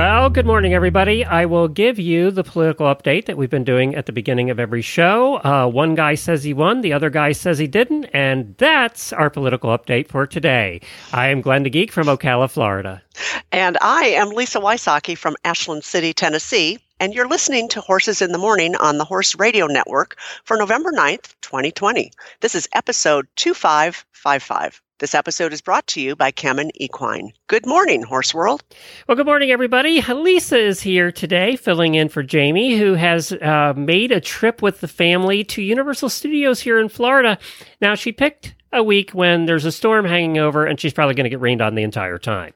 Well, good morning, everybody. I will give you the political update that we've been doing at the beginning of every show. Uh, one guy says he won, the other guy says he didn't, and that's our political update for today. I am Glenn the Geek from Ocala, Florida. And I am Lisa Wysocki from Ashland City, Tennessee. And you're listening to Horses in the Morning on the Horse Radio Network for November 9th, 2020. This is episode 2555. This episode is brought to you by Kemin Equine. Good morning, Horse World. Well, good morning, everybody. Lisa is here today, filling in for Jamie, who has uh, made a trip with the family to Universal Studios here in Florida. Now, she picked a week when there's a storm hanging over, and she's probably going to get rained on the entire time.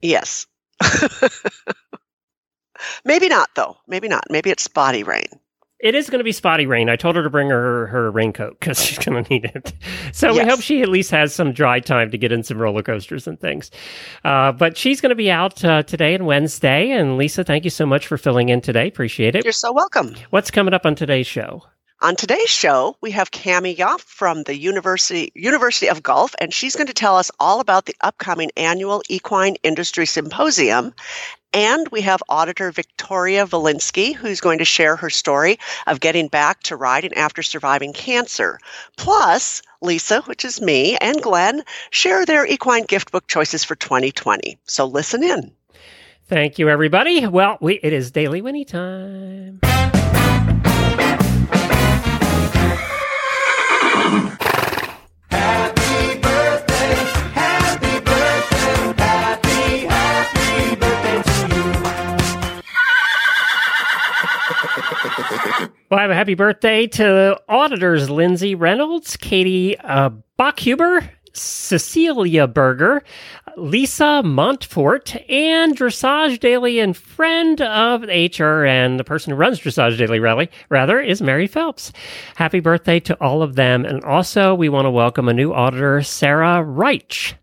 Yes. Maybe not, though. Maybe not. Maybe it's spotty rain. It is going to be spotty rain. I told her to bring her her raincoat because she's going to need it. So Yes. we hope she at least has some dry time to get in some roller coasters and things. Uh, but she's going to be out uh, today and Wednesday. And Lisa, thank you so much for filling in today. Appreciate it. You're so welcome. What's coming up on today's show? On today's show, we have Cami Yach from the University University of Gulf, and she's going to tell us all about the upcoming annual Equine Industry Symposium. And we have auditor Victoria Velinski, who's going to share her story of getting back to riding after surviving cancer. Plus, Lisa, which is me, and Glenn share their equine gift book choices for 2020. So listen in. Thank you, everybody. Well, we, it is Daily Whinny time. Well, I have a happy birthday to auditors Lindsay Reynolds, Katie uh, Bachhuber, Cecilia Berger, Lisa Montfort, and Dressage Daily and friend of HRN, the person who runs Dressage Daily Rally, rather, is Mary Phelps. Happy birthday to all of them. And also, we want to welcome a new auditor, Sarah Reich.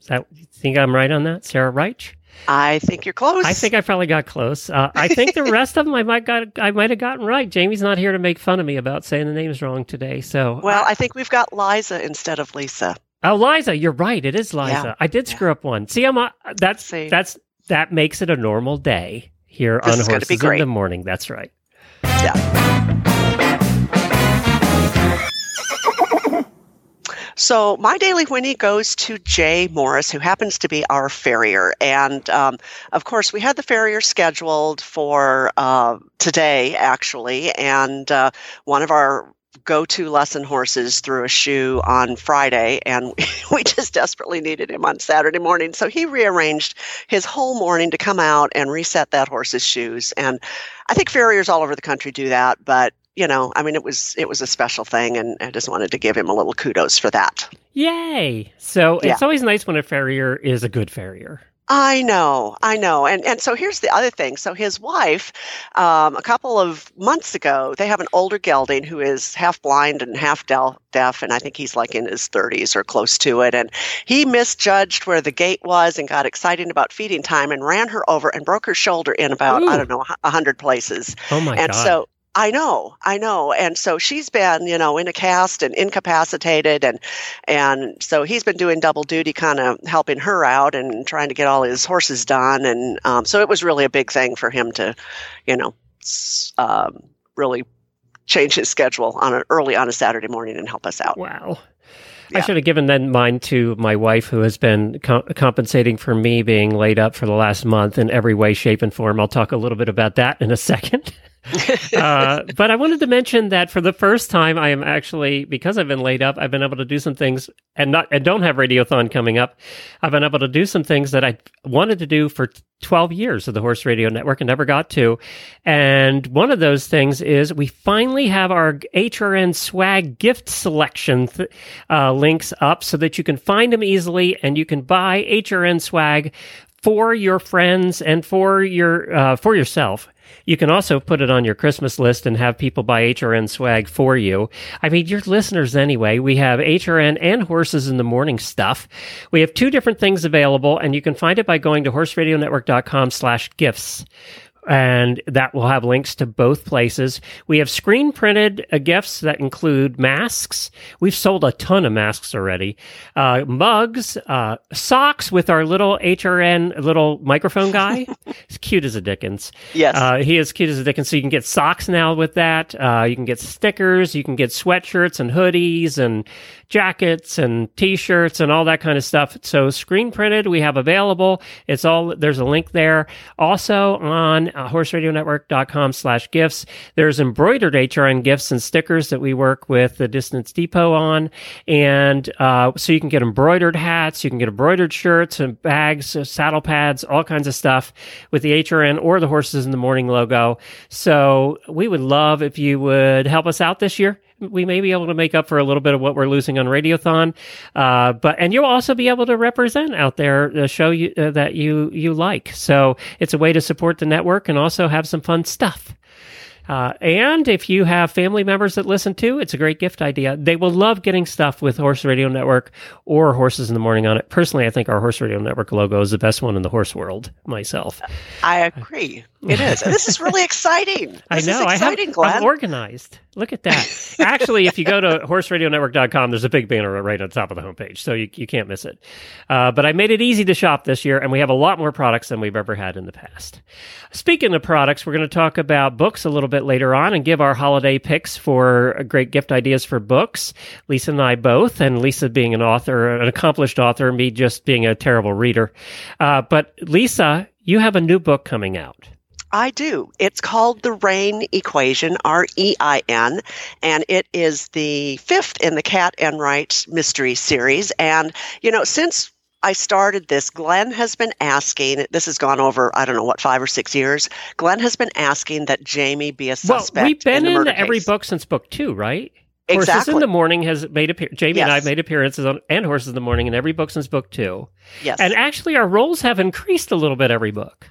Is that, you think I'm right on that? Sarah Reich? I think you're close. I think I probably got close. Uh, I think the rest of them I might got I might have gotten right. Jamie's not here to make fun of me about saying the names wrong today. So well, I think we've got Liza instead of Lisa. oh, Liza, you're right. It is Liza. Yeah. I did screw up one. See, I'm uh, that's See. that's that makes it a normal day here This on Horses in the Morning. That's right. Yeah. So my daily whinny goes to Jay Morris, who happens to be our farrier, and um, of course we had the farrier scheduled for uh, today, actually, and uh, one of our go-to lesson horses threw a shoe on Friday, and we just desperately needed him on Saturday morning, so he rearranged his whole morning to come out and reset that horse's shoes, and I think farriers all over the country do that, but you know, I mean, it was it was a special thing, and I just wanted to give him a little kudos for that. Yay! So Yeah. it's always nice when a farrier is a good farrier. I know, I know, and and so here's the other thing. So his wife, um, a couple of months ago, they have an older gelding who is half blind and half deaf, and I think he's like in his 30s or close to it. And he misjudged where the gate was and got excited about feeding time and ran her over and broke her shoulder in about I don't know a hundred places. Oh my and god! so I know, I know, and so she's been, you know, in a cast and incapacitated, and and so he's been doing double duty, kind of helping her out and trying to get all his horses done, and um, so it was really a big thing for him to, you know, um, really change his schedule on an early on a Saturday morning and help us out. Wow. I should have given then mine to my wife, who has been co- compensating for me being laid up for the last month in every way, shape, and form. I'll talk a little bit about that in a second. uh, but I wanted to mention that for the first time, I am actually because I've been laid up, I've been able to do some things, and not and don't have Radiothon coming up. I've been able to do some things that I wanted to do for 12 years of the Horse Radio Network and never got to. And one of those things is we finally have our HRN swag gift selection th- uh, links up so that you can find them easily and you can buy HRN swag for your friends and for your uh, for yourself. You can also put it on your Christmas list and have people buy HRN swag for you. I mean, your listeners anyway. We have HRN and Horses in the Morning stuff. We have two different things available, and you can find it by going to horseradionetwork.com slash gifts and that will have links to both places. We have screen printed uh, gifts that include masks. We've sold a ton of masks already, uh, mugs, uh, socks with our little HRN little microphone guy. He's cute as a Dickens. Yes. Uh, he is cute as a Dickens. So you can get socks now with that. Uh, you can get stickers. You can get sweatshirts and hoodies and jackets and t-shirts and all that kind of stuff. So screen printed we have available. It's all, there's a link there. Also on uh, horseradionetwork.com slash gifts, there's embroidered HRN gifts and stickers that we work with the Distance Depot on. And, uh, so you can get embroidered hats, you can get embroidered shirts and bags, uh, saddle pads, all kinds of stuff with the HRN or the Horses in the Morning logo. So we would love if you would help us out this year we may be able to make up for a little bit of what we're losing on Radiothon. Uh, but and you'll also be able to represent out there the show you, uh, that you you like. So it's a way to support the network and also have some fun stuff. Uh, and if you have family members that listen to, it's a great gift idea. They will love getting stuff with Horse Radio Network or Horses in the Morning on it. Personally, I think our Horse Radio Network logo is the best one in the horse world myself. I agree. It is. this is really exciting. This I know. exciting, I have, Glenn. I'm organized. Look at that. Actually, if you go to horseradionetwork.com, there's a big banner right on top of the homepage, so you, you can't miss it. Uh, but I made it easy to shop this year, and we have a lot more products than we've ever had in the past. Speaking of products, we're going to talk about books a little bit later on and give our holiday picks for great gift ideas for books. Lisa and I both, and Lisa being an author, an accomplished author, me just being a terrible reader. Uh, but Lisa, you have a new book coming out. I do. It's called the REIN Equation, R E I N, and it is the fifth in the Cat and Enright mystery series. And, you know, since I started this, Glenn has been asking, this has gone over, I don't know what, five or six years. Glenn has been asking that Jamie be a suspect. Well, we've been in, in every case. book since book two, right? Exactly. Horses in the Morning has made appear. Jamie and I have made appearances on and Horses in the Morning in every book since book two. Yes. And actually, our roles have increased a little bit every book.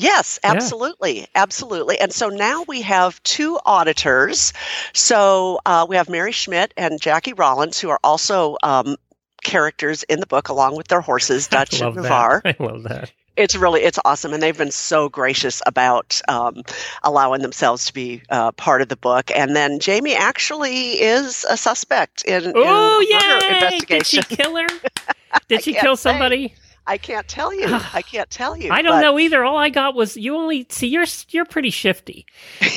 Yes, Yeah. absolutely. Absolutely. And so now we have two auditors. So uh, we have Mary Schmidt and Jackie Rollins, who are also um, characters in the book along with their horses, Dutch and Navarre. that. I love that. It's really, it's awesome. And they've been so gracious about um, allowing themselves to be uh, part of the book. And then Jamie actually is a suspect in, Oh yeah! Did she kill her? Did she kill say. I can't tell you. I can't tell you. I don't but- know either. All I got was you only see you're you're pretty shifty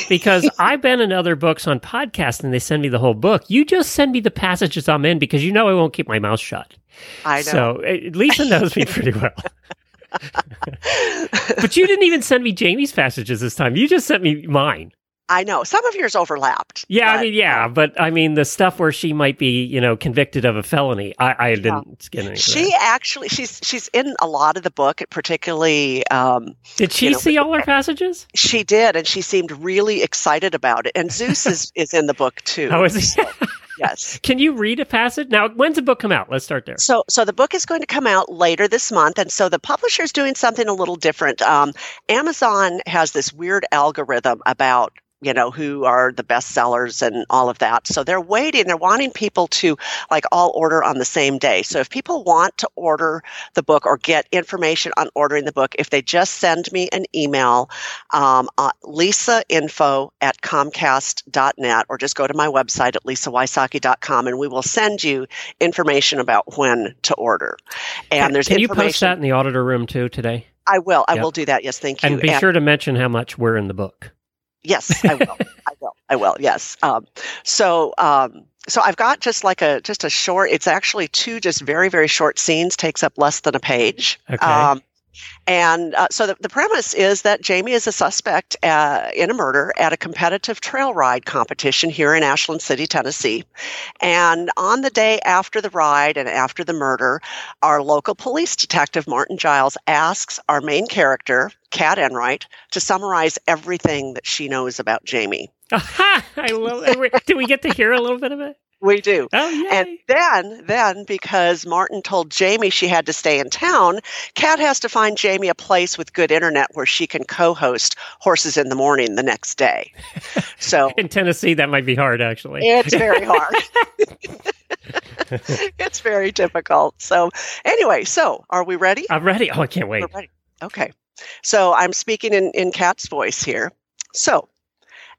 because I've been in other books on podcasts and they send me the whole book. You just send me the passages I'm in because you know I won't keep my mouth shut. I know. So uh, Lisa knows me pretty well. but you didn't even send me Jamie's passages this time. You just sent me mine. I know. Some of yours overlapped. Yeah, I mean, yeah, but I mean, the stuff where she might be, you know, convicted of a felony, I, I didn't get any. She actually she's she's in a lot of the book, particularly um, did she you know, see all her passages? she did, and she seemed really excited about it. And Zeus is, is in the book too. How is he? Yes. Can you read a passage now? When's the book come out? Let's start there. So, so the book is going to come out later this month, and so the publisher is doing something a little different. Um, Amazon has this weird algorithm about you know who are the best sellers and all of that. So they're waiting. They're wanting people to like all order on the same day. So if people want to order the book or get information on ordering the book, if they just send me an email, um, uh, lisainfo at comcast.net, or just go to my website at lisawysocki.com, and we will send you information about when to order. And Can- there's Can you post that in the auditor room too today? I will. I Yep. will do that. Yes, thank you. And be sure to mention how much we're in the book. Yes, I will. I will. I will. Yes. Um, so, um, so I've got just like a just a short. It's actually two just very very short scenes. Takes up less than a page. Okay. Um, and uh, so the, the premise is that Jamie is a suspect uh, in a murder at a competitive trail ride competition here in Ashland City, Tennessee. And on the day after the ride and after the murder, our local police detective, Martin Giles, asks our main character, Kat Enright, to summarize everything that she knows about Jamie. I love it. Do we get to hear a little bit of it? We do. Oh, yay. And then, then because Martin told Jamie she had to stay in town, Kat has to find Jamie a place with good internet where she can co-host Horses in the Morning the next day. So In Tennessee, that might be hard, actually. it's very hard. it's very difficult. So anyway, so are we ready? I'm ready. Oh, I can't wait. Okay. So I'm speaking in, in Kat's voice here. So,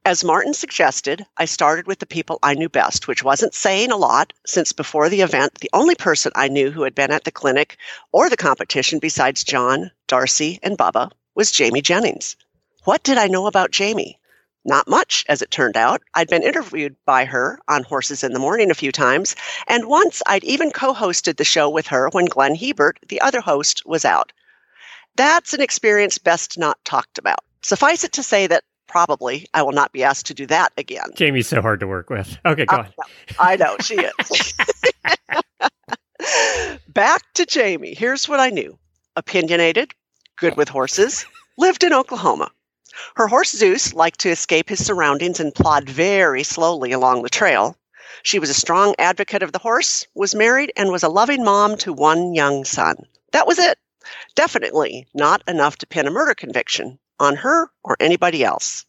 as Martin suggested, I started with the people I knew best, which wasn't saying a lot, since before the event, the only person I knew who had been at the clinic or the competition besides John, Darcy, and Bubba was Jamie Jennings. What did I know about Jamie? Not much, as it turned out. I'd been interviewed by her on Horses in the Morning a few times, and once I'd even co hosted the show with her when Glenn Hebert, the other host, was out. That's an experience best not talked about. Suffice it to say that probably I will not be asked to do that again. Jamie's so hard to work with. Okay, go Uh, on. I know she is. Back to Jamie. Here's what I knew opinionated, good with horses, lived in Oklahoma. Her horse Zeus liked to escape his surroundings and plod very slowly along the trail. She was a strong advocate of the horse, was married, and was a loving mom to one young son. That was it. Definitely not enough to pin a murder conviction on her or anybody else.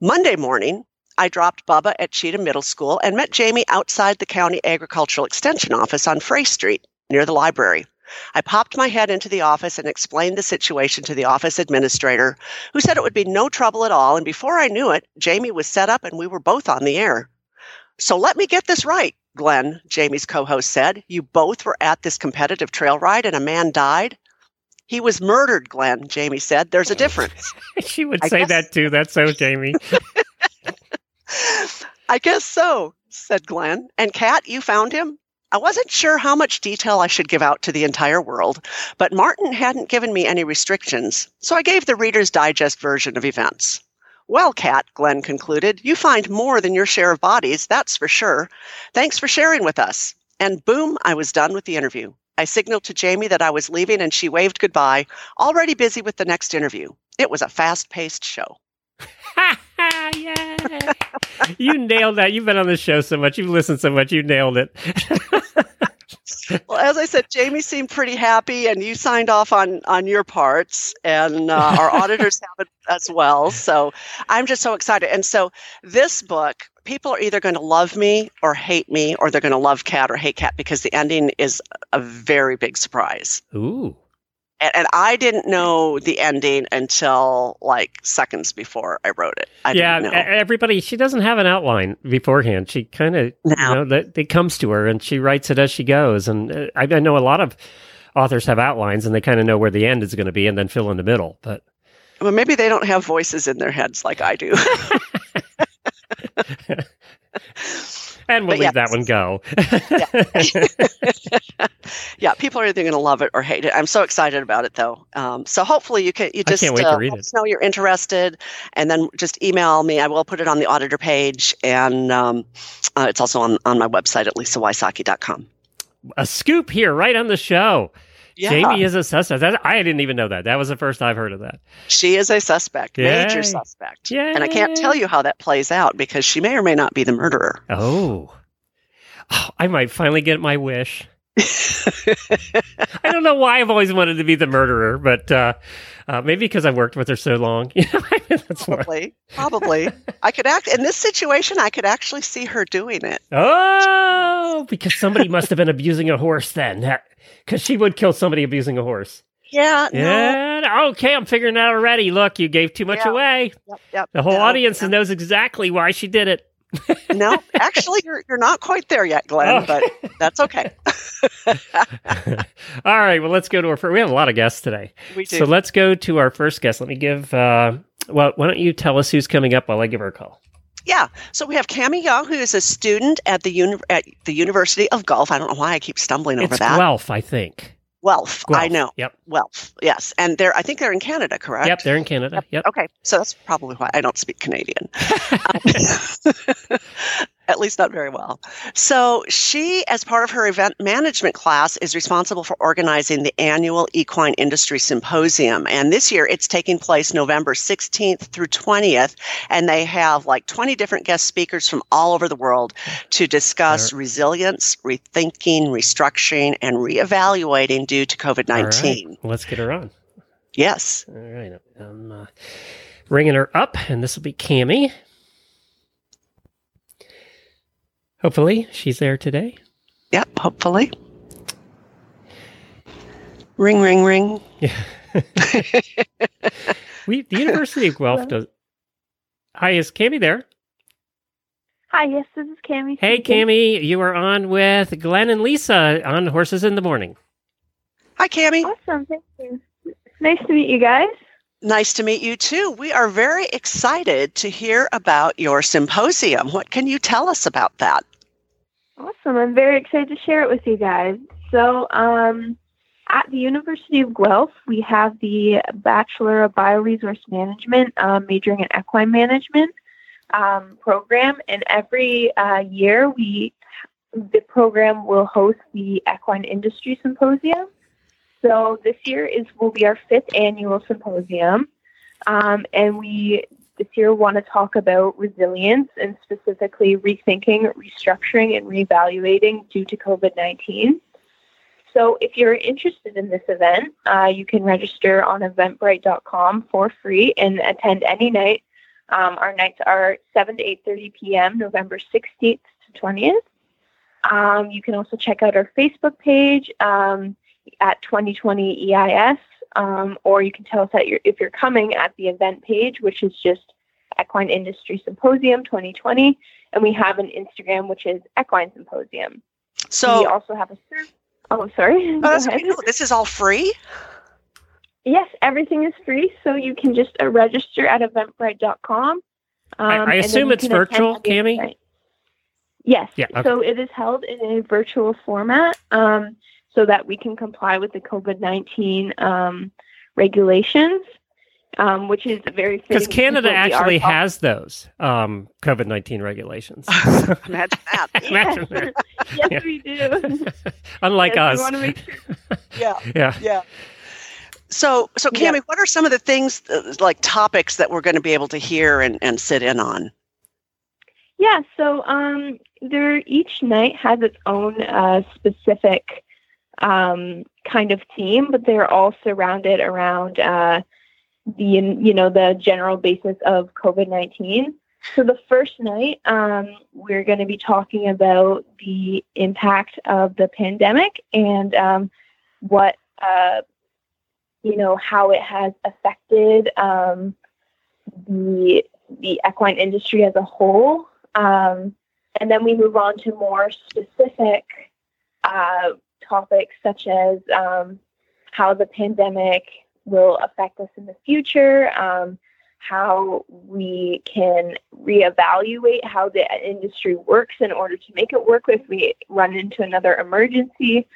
Monday morning, I dropped Bubba at Cheatham Middle School and met Jamie outside the County Agricultural Extension office on Frey Street near the library. I popped my head into the office and explained the situation to the office administrator, who said it would be no trouble at all. And before I knew it, Jamie was set up and we were both on the air. So let me get this right, Glenn, Jamie's co host said. You both were at this competitive trail ride and a man died? He was murdered, Glenn, Jamie said. There's a oh, difference. she would I say guess- that too. That's so Jamie. I guess so, said Glenn. And Kat, you found him? I wasn't sure how much detail I should give out to the entire world, but Martin hadn't given me any restrictions, so I gave the Reader's Digest version of events. Well, Kat, Glenn concluded, you find more than your share of bodies, that's for sure. Thanks for sharing with us. And boom, I was done with the interview. I signaled to Jamie that I was leaving and she waved goodbye, already busy with the next interview. It was a fast paced show. You nailed that. You've been on the show so much. You've listened so much. You nailed it. Well, as I said, Jamie seemed pretty happy, and you signed off on on your parts, and uh, our auditors have it as well. So I'm just so excited. And so this book, people are either going to love me or hate me, or they're going to love Cat or hate Cat because the ending is a very big surprise. Ooh. And, and I didn't know the ending until like seconds before I wrote it. I yeah, everybody. She doesn't have an outline beforehand. She kind of, you know, that it comes to her and she writes it as she goes. And uh, I, I know a lot of authors have outlines and they kind of know where the end is going to be and then fill in the middle. But well, maybe they don't have voices in their heads like I do. and we'll But yeah. leave that one go. yeah, people are either going to love it or hate it. I'm so excited about it, though. Um, so hopefully you can you just can't wait to uh, let us know you're interested, and then just email me. I will put it on the auditor page, and um, uh, it's also on on my website at lisawysocki.com. a scoop here, right on the show. Yeah, Jamie is a suspect. That, I didn't even know that. That was the first I've heard of that. she is a suspect, Yay. major suspect, Yeah. and I can't tell you how that plays out because she may or may not be the murderer. Oh. Oh, I might finally get my wish. I don't know why I've always wanted to be the murderer, but uh, uh, maybe because I've worked with her so long. That's. Probably, probably. I could act in this situation. I could actually see her doing it. Oh, because somebody must have been abusing a horse then. Because she would kill somebody abusing a horse. Yeah. No. Yeah. Okay, I'm figuring out already. Look, you gave too much Yeah. away. Yep, yep, The whole no, audience no. knows exactly why she did it. no, actually, you're you're not quite there yet, Glenn, Oh. but that's okay. All right, well, let's go to our first. We have a lot of guests today. We do. So let's go to our first guest. Let me give, uh, well, why don't you tell us who's coming up while I give her a call? Yeah, so we have Cami Young, who is a student at the uni- at the University of Gulf. I don't know why I keep stumbling over it's that. Guelph, I think. Guelph. Guelph. I know. Yep. Guelph. Yes, and they're I think they're in Canada, correct? Yep, they're in Canada. Yep. Okay, so that's probably why I don't speak Canadian. Um, At least not very well. So, she, as part of her event management class, is responsible for organizing the annual Equine Industry Symposium. And this year it's taking place November 16th through 20th. And they have like 20 different guest speakers from all over the world to discuss resilience, rethinking, restructuring, and reevaluating due to COVID 19. Right. Let's get her on. Yes. All right. I'm uh, ringing her up, and this will be Cami. Hopefully, she's there today. Yep, hopefully. Ring, ring, ring. Yeah. we the University of Guelph does. Hi, is Cami there? Hi, yes, this is Cami. Hey. Cami, you are on with Glenn and Lisa on Horses in the Morning. Hi, Cami. Awesome, thank you. Nice to meet you guys. Nice to meet you too. We are very excited to hear about your symposium. What can you tell us about that? Awesome. I'm very excited to share it with you guys. So, um, at the University of Guelph, we have the Bachelor of Bioresource Management, uh, majoring in equine management um, program. And every uh, year, we the program will host the Equine Industry Symposium. So this year is will be our fifth annual symposium, um, and we this year want to talk about resilience and specifically rethinking, restructuring, and reevaluating due to COVID nineteen. So if you're interested in this event, uh, you can register on Eventbrite.com for free and attend any night. Um, our nights are 7 to 8.30 p.m., November 16th to 20th. Um, you can also check out our Facebook page um, at 2020 EIS, um, or you can tell us that you're, if you're coming at the event page, which is just Equine Industry Symposium 2020, and we have an Instagram, which is Equine Symposium. So, we also have a survey. Oh, sorry. Oh, that's ahead. okay. No, this is all free. Yes, everything is free, so you can just uh, register at eventbrite.com. Um, I- I assume it's virtual, at the Cami? event. Yes. Yeah, okay. So it is held in a virtual format um, so that we can comply with the COVID 19 um, regulations, um, which is very Because Canada what are actually has those um, COVID 19 regulations. Imagine that. Imagine that. yes, Yeah. we do. Unlike Yes, us. we make sure Yeah. yeah. Yeah. So, so Yeah. Cami, what are some of the things uh, like topics that we're going to be able to hear and, and sit in on? Yeah, so um, there each night has its own uh, specific um, kind of theme, but they're all surrounded around uh, the you know the general basis of COVID nineteen. So the first night, um, we're going to be talking about the impact of the pandemic and um, what uh, you know how it has affected um, the the equine industry as a whole. Um, and then we move on to more specific uh, topics such as um, how the pandemic will affect us in the future, um, how we can reevaluate how the industry works in order to make it work if we run into another emergency.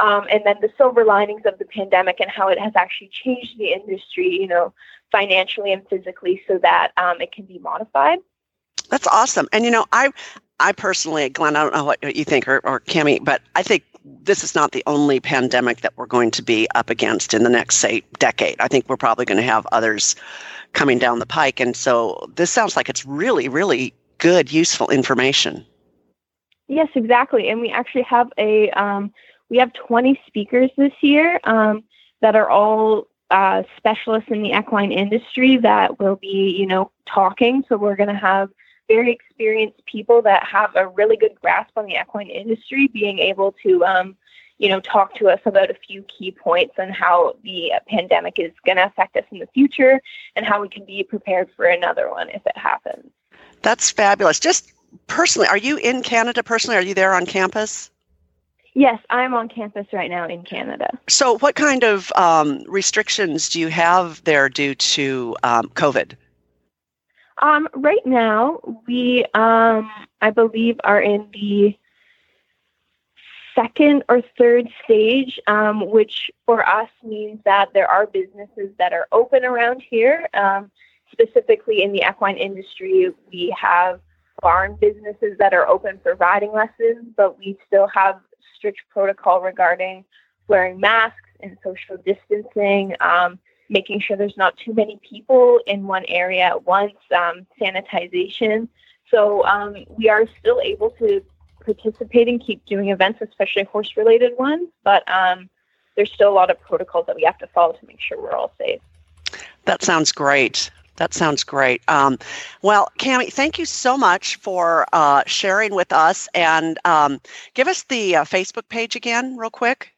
Um, and then the silver linings of the pandemic and how it has actually changed the industry, you know, financially and physically, so that um, it can be modified. That's awesome. And you know, I, I personally, Glenn, I don't know what you think, or, or Cami, but I think this is not the only pandemic that we're going to be up against in the next, say, decade. I think we're probably going to have others coming down the pike, and so this sounds like it's really, really good, useful information. Yes, exactly. And we actually have a um, we have 20 speakers this year um, that are all uh, specialists in the equine industry that will be, you know, talking. So we're going to have very experienced people that have a really good grasp on the equine industry, being able to, um, you know, talk to us about a few key points on how the pandemic is going to affect us in the future and how we can be prepared for another one if it happens. That's fabulous. Just personally, are you in Canada personally? Are you there on campus? Yes, I'm on campus right now in Canada. So, what kind of um, restrictions do you have there due to um, COVID? Um, right now, we, um, I believe, are in the second or third stage, um, which for us means that there are businesses that are open around here. Um, specifically in the equine industry, we have barn businesses that are open for riding lessons, but we still have strict protocol regarding wearing masks and social distancing, um, making sure there's not too many people in one area at once, um, sanitization. So um, we are still able to participate and keep doing events, especially horse related ones, but um, there's still a lot of protocols that we have to follow to make sure we're all safe. That sounds great. That sounds great. Um, well, Cami, thank you so much for uh, sharing with us and um, give us the uh, Facebook page again, real quick.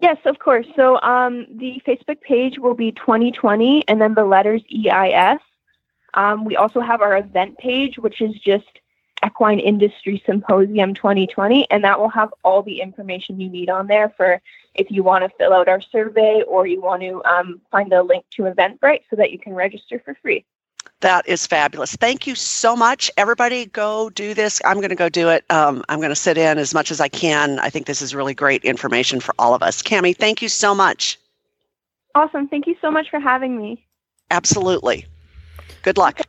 Yes, of course. So um, the Facebook page will be 2020 and then the letters EIS. Um, we also have our event page, which is just Equine Industry Symposium 2020, and that will have all the information you need on there for if you want to fill out our survey or you want to um, find the link to Eventbrite so that you can register for free. That is fabulous. Thank you so much. Everybody, go do this. I'm going to go do it. Um, I'm going to sit in as much as I can. I think this is really great information for all of us. Cami, thank you so much. Awesome. Thank you so much for having me. Absolutely. Good luck.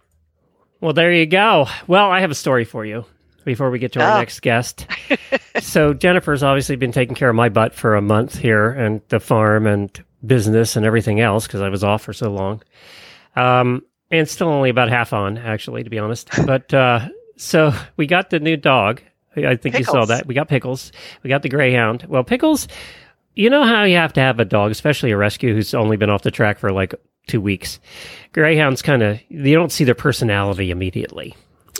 Well, there you go. Well, I have a story for you before we get to our Oh. next guest. so, Jennifer's obviously been taking care of my butt for a month here and the farm and business and everything else because I was off for so long. Um, and still only about half on, actually, to be honest. But uh, so we got the new dog. I think you saw that. We got Pickles. We got the Greyhound. Well, Pickles, you know how you have to have a dog, especially a rescue who's only been off the track for like two weeks. Greyhounds kind of, you don't see their personality immediately.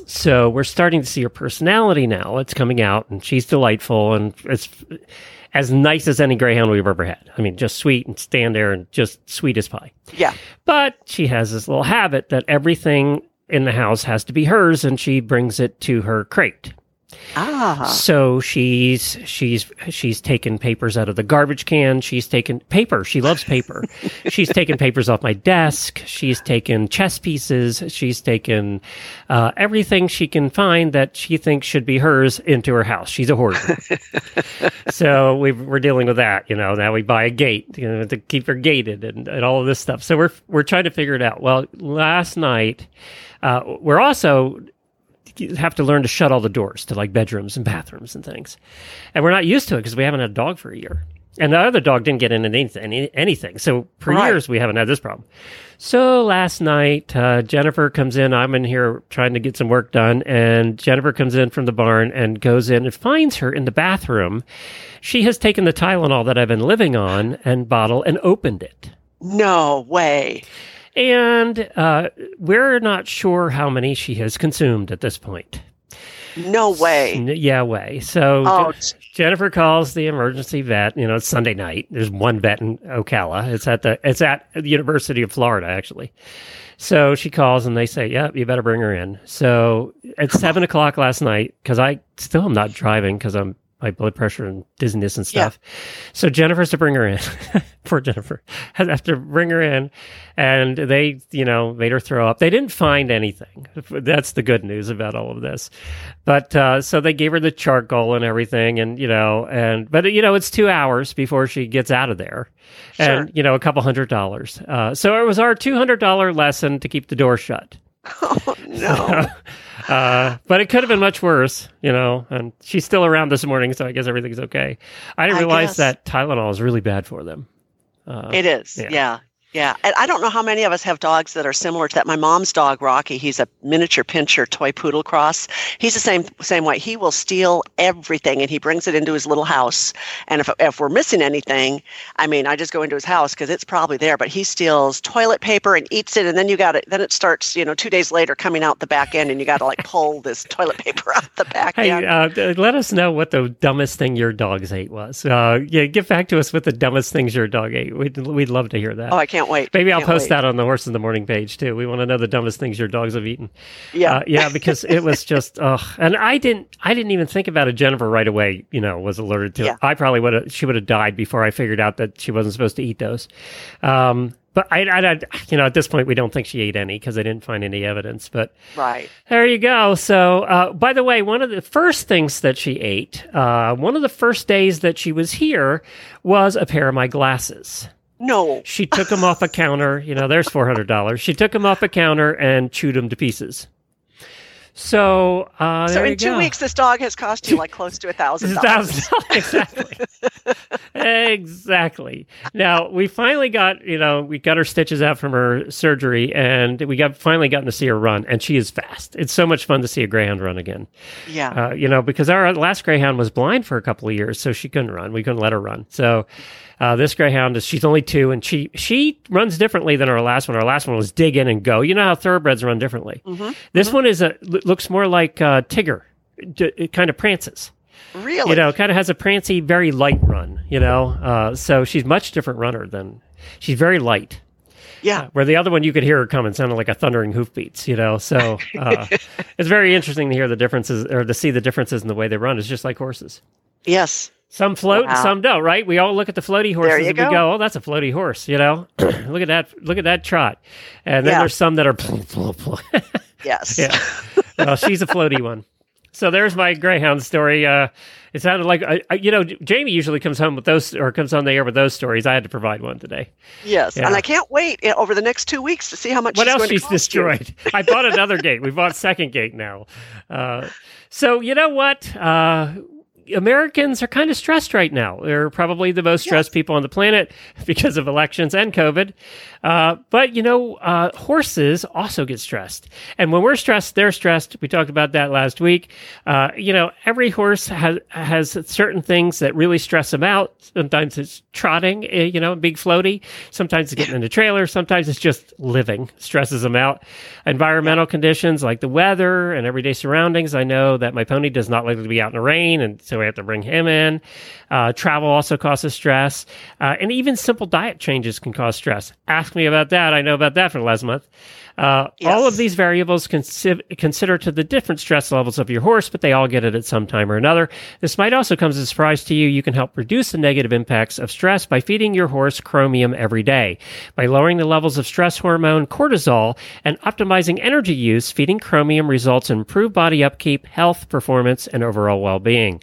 So we're starting to see her personality now. It's coming out, and she's delightful, and it's as nice as any greyhound we've ever had. I mean, just sweet and stand there and just sweet as pie. Yeah. But she has this little habit that everything in the house has to be hers, and she brings it to her crate. Ah. So she's she's she's taken papers out of the garbage can. She's taken paper. She loves paper. she's taken papers off my desk. She's taken chess pieces. She's taken uh, everything she can find that she thinks should be hers into her house. She's a hoarder. so we we're dealing with that. You know, now we buy a gate you know, to keep her gated and, and all of this stuff. So we're we're trying to figure it out. Well, last night uh, we're also you have to learn to shut all the doors to like bedrooms and bathrooms and things. And we're not used to it because we haven't had a dog for a year. And the other dog didn't get in anything. Any, anything. So for Right. years, we haven't had this problem. So last night, uh, Jennifer comes in. I'm in here trying to get some work done. And Jennifer comes in from the barn and goes in and finds her in the bathroom. She has taken the Tylenol that I've been living on and bottle and opened it. No way. And uh, we're not sure how many she has consumed at this point. No way. Yeah, way. So Oh, Je- Jennifer calls the emergency vet. You know, it's Sunday night. There's one vet in Ocala. It's at the it's at the University of Florida actually. So she calls and they say, "Yep, you better bring her in." So at seven o'clock last night, because I still am not driving because I'm my blood pressure and dizziness and stuff. So Jennifer's to bring her in. Poor Jennifer has to bring her in, and they, you know, made her throw up. They didn't find anything. That's the good news about all of this. But uh, so they gave her the charcoal and everything, and you know, and but you know, it's two hours before she gets out of there, and you know, a couple hundred dollars. Uh, so it was our two hundred dollar lesson to keep the door shut. Oh, no. Uh, but it could have been much worse, you know. And she's still around this morning, so I guess everything's okay. I didn't I realize guess. that Tylenol is really bad for them. Uh, It is. Yeah. Yeah. Yeah. And I don't know how many of us have dogs that are similar to that. My mom's dog, Rocky, he's a miniature pinscher toy poodle cross. He's the same same way. He will steal everything and he brings it into his little house. And if if we're missing anything, I mean, I just go into his house because it's probably there. But he steals toilet paper and eats it, and then you got it. Then it starts, you know, two days later coming out the back end, and you got to like pull this toilet paper out the back Hey, end. uh, let us know what the dumbest thing your dogs ate was. Uh, yeah, get back to us with the dumbest things your dog ate. We'd, we'd love to hear that. oh, I can't wait. Maybe I'll Can't post wait. that on the Horse in the Morning page too. We want to know the dumbest things your dogs have eaten. Yeah. Uh, yeah, because it was just, ugh. And I didn't, I didn't even think about it. Jennifer right away, you know, was alerted to Yeah. it. I probably would have, she would have died before I figured out that she wasn't supposed to eat those. Um, but I, I, I, you know, at this point, we don't think she ate any because they didn't find any evidence. But right. there you go. So, uh, by the way, one of the first things that she ate, uh, one of the first days that she was here, was a pair of my glasses. No. She took them off a counter. You know, there's four hundred dollars. She took them off a counter and chewed them to pieces. So, uh, So in two go. weeks, this dog has cost you like close to a thousand dollars. exactly. exactly. Now we finally got, you know, we got her stitches out from her surgery, and we got finally gotten to see her run, and she is fast. It's so much fun to see a greyhound run again. Yeah. Uh, you know, because our last greyhound was blind for a couple of years, so she couldn't run. We couldn't let her run. So. Uh, this greyhound is she's only two and she she runs differently than our last one. Our last one was dig in and go. You know how thoroughbreds run differently. Mhm. This one is a looks more like uh, Tigger. It kind of prances really? you know, kind of has a prancy, very light run, you know. Uh, so she's much different runner than she's very light. yeah. Where the other one you could hear her coming sounded like a thundering hoofbeats, you know. So uh, it's very interesting to hear the differences or to see the differences in the way they run. It's just like horses. Yes. Some float and Wow. some don't, right? We all look at the floaty horses and we go. go, "Oh, that's a floaty horse," you know. look at that! Look at that trot. And then Yeah. there's some that are. Yes. yeah. well, she's a floaty one. So there's my greyhound story. Uh, it sounded like I, I, you know, Jamie usually comes home with those or comes on the air with those stories. I had to provide one today. Yes. Yeah. And I can't wait eh, over the next two weeks to see how much What she's else she's destroyed? I bought another gate. We bought second gate now. Uh, so you know what? Uh, Americans are kind of stressed right now. They're probably the most stressed people on the planet because of elections and COVID. Uh, but you know, uh, horses also get stressed, and when we're stressed, they're stressed. We talked about that last week. Uh, you know, every horse has has certain things that really stress them out. Sometimes it's trotting, eh, you know, big floaty. Sometimes it's getting in the trailer. Sometimes it's just living stresses them out. Environmental conditions like the weather and everyday surroundings. I know that my pony does not like to be out in the rain, and so we have to bring him in. Uh, travel also causes stress, uh, and even simple diet changes can cause stress. Ask me about that. I know about that for last month. Uh, All of these variables consi- consider to the different stress levels of your horse, but they all get it at some time or another. This might also come as a surprise to you. You can help reduce the negative impacts of stress by feeding your horse chromium every day. By lowering the levels of stress hormone cortisol and optimizing energy use, feeding chromium results in improved body upkeep, health, performance, and overall well-being.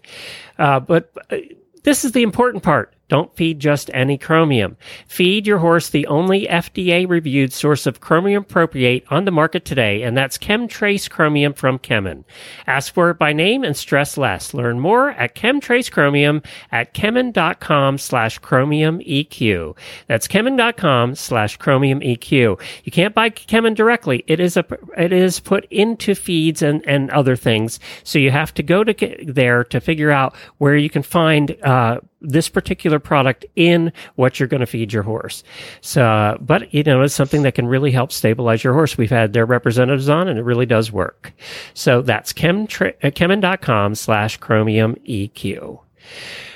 Uh, but uh, this is the important part. Don't feed just any chromium. Feed your horse the only FDA reviewed source of chromium propionate on the market today, and that's Kemtrace Chromium from Kemin. Ask for it by name and stress less. Learn more at Kemtrace Chromium at kemin.com slash chromium EQ. That's kemin.com slash chromium EQ. You can't buy Kemin directly. It is a, it is put into feeds and, and other things. So you have to go to there to figure out where you can find, uh, this particular product in what you're going to feed your horse. So, but you know, it's something that can really help stabilize your horse. We've had their representatives on and it really does work. So that's chemtra- uh, kemin.com slash chromium EQ.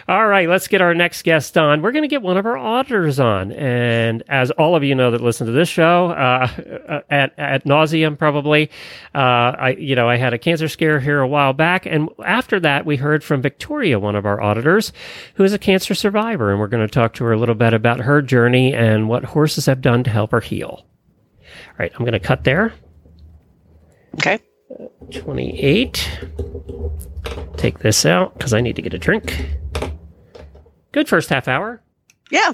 All right, let's get our next guest on. We're going to get one of our auditors on, and as all of you know that listen to this show, uh, at at nauseum probably, uh, I you know I had a cancer scare here a while back, and after that we heard from Victoria, one of our auditors, who is a cancer survivor, and we're going to talk to her a little bit about her journey and what horses have done to help her heal. All right, I'm going to cut there. Okay. 28. Take this out because I need to get a drink. Good first half hour. Yeah.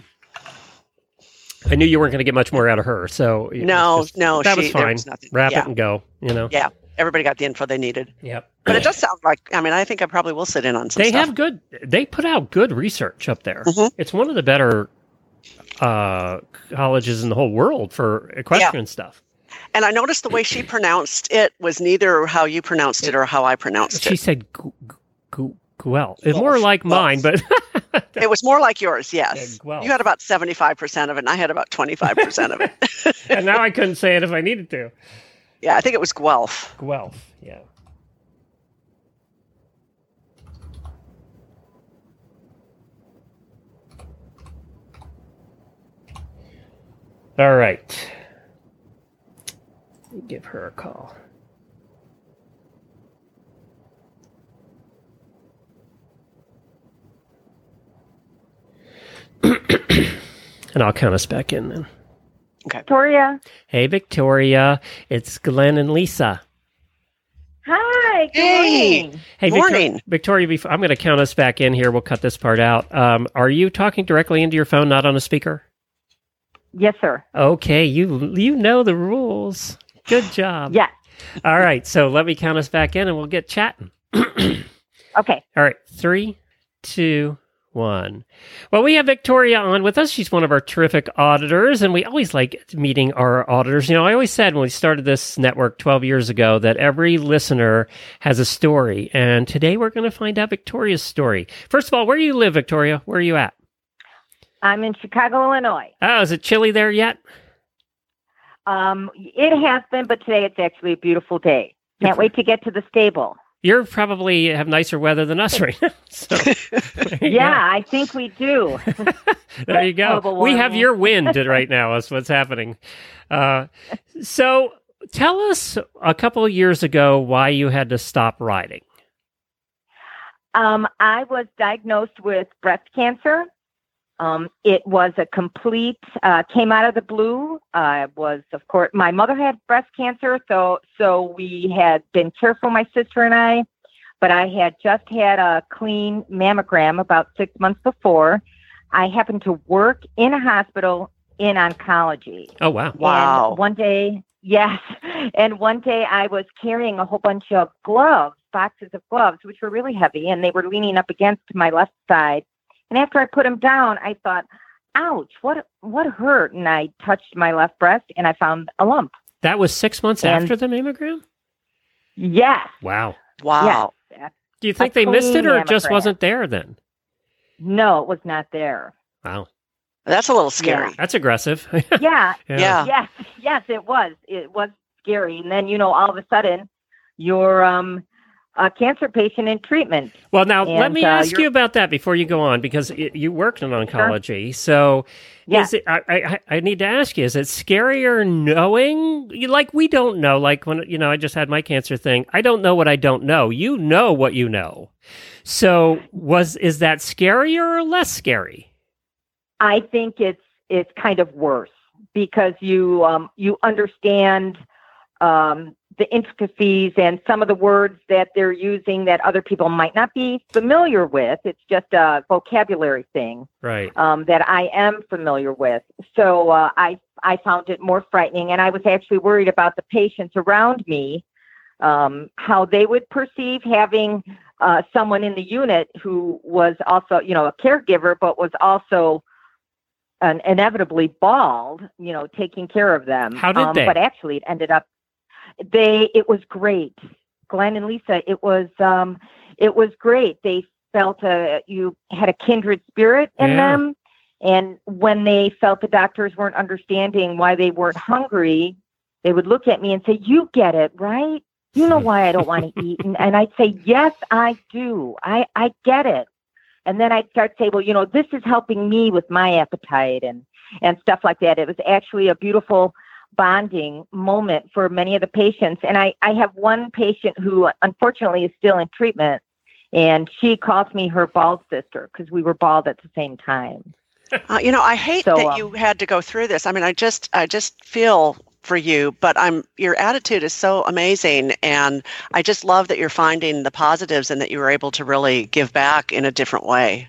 I knew you weren't going to get much more out of her, so No, just- no, that she- was fine. was nothing. Wrap Yeah. it and go. You know. Yeah. Everybody got the info they needed. Yep. But it does sound like, I mean, I think I probably will sit in on some They stuff. have good. They put out good research up there. Mhm. It's one of the better uh, colleges in the whole world for equestrian stuff. And I noticed the way she pronounced it was neither how you pronounced it or how I pronounced She it. She said gu- gu- Guel. It's more Guelph. like mine, but It was more like yours, yes. Yeah, You had about 75% of it, and I had about 25% of it. and now I couldn't say it if I needed to. yeah, I think it was Guelph. Guelph. Yeah. All right. Let me Give her a call. and I'll count us back in then. Okay. Victoria. Hey, Victoria. It's Glenn and Lisa. Hi. Good Hey. morning. Hey, Victor- Morning. Victoria. Before, I'm going to count us back in here. We'll cut this part out. Um, are you talking directly into your phone, not on a speaker? Yes, sir. Okay, you you know the rules. Good job. Yeah. All right. So let me count us back in and we'll get chatting. Okay. All right. Three, two, one. Well, we have Victoria on with us. She's one of our terrific auditors, and we always like meeting our auditors. You know, I always said when we started this network 12 years ago that every listener has a story, and today we're going to find out Victoria's story. First of all, where do you live, Victoria? Where are you at? I'm in Chicago, Illinois. Oh, is it chilly there yet? Um, it has been, but today it's actually a beautiful day. Can't wait to get to the stable. You're probably have nicer weather than us right now. So, Yeah, I think we do. there you go. We have your wind right now. Is what's happening. Uh, so, tell us a couple of years ago why you had to stop riding. Um, I was diagnosed with breast cancer. Um, it was a complete, uh, came out of the blue. I was, of course, my mother had breast cancer, so so we had been careful, my sister and I. But I had just had a clean mammogram about six months before. I happened to work in a hospital in oncology. Oh wow! Wow. And one day, yes. And one day I was carrying a whole bunch of gloves, boxes of gloves, which were really heavy, and they were leaning up against my left side. And after I put him down, I thought, ouch, what what hurt? And I touched my left breast and I found a lump. That was six months And- after the mammogram. Yes. Wow. Wow. Yes. Do you think A they missed it, or it just wasn't there then? No, it was not there. Wow, That's a little scary. that's aggressive. Yeah. Yeah. Yes. Yes, it was. It was scary. And then, you know, all of a sudden you're um a cancer patient in treatment. Well, now let me uh, ask you're- about that before you go on, because it, you worked in oncology. So, Yeah. it? I, I I need to ask you: Is it scarier knowing? You- Like we don't know. Like when you know, I just had my cancer thing. I don't know what I don't know. You know what you know. So, was is that scarier or less scary? I think it's it's kind of worse because you um, you understand um, the intricacies and some of the words that they're using that other people might not be familiar with. It's just a vocabulary thing Right. um, that I am familiar with. So uh, I I found it more frightening, and I was actually worried about the patients around me, um, how they would perceive having uh, someone in the unit who was also, you know, a caregiver, but was also an inevitably bald, you know, taking care of them. How did um, they? But actually, it ended up they. It was great, Glenn and Lisa. It was um, it was great. They felt a you had a kindred spirit in Yeah. them, and when they felt the doctors weren't understanding why they weren't hungry, they would look at me and say, "You get it, right? You know why I don't want to eat." And, and I'd say, "Yes, I do. I I get it." And then I'd start to say, "Well, you know, this is helping me with my appetite and and stuff like that." It was actually a beautiful bonding moment for many of the patients. And I I have one patient who unfortunately is still in treatment, and she calls me her bald sister because we were bald at the same time. Uh, you know, I hate So, that um, you had to go through this. I mean, I just, I just feel for you, but I'm, your attitude is so amazing, and I just love that you're finding the positives and that you were able to really give back in a different way.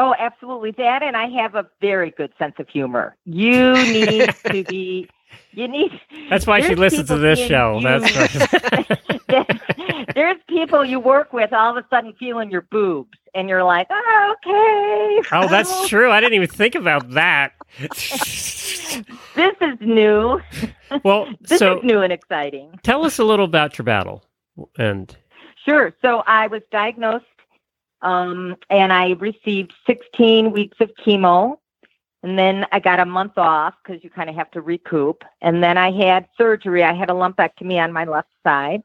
Oh, absolutely. That and I have a very good sense of humor. You need to be you need That's why she listens to this show. used. That's right. there's people you work with all of a sudden feeling your boobs and you're like, oh, okay. oh, that's oh. true. I didn't even think about that. This is new. well, This so is new and exciting. tell us a little about your battle. And Sure. So I was diagnosed um, and I received 16 weeks of chemo. And then I got a month off because you kind of have to recoup. And then I had surgery. I had a lumpectomy on my left side.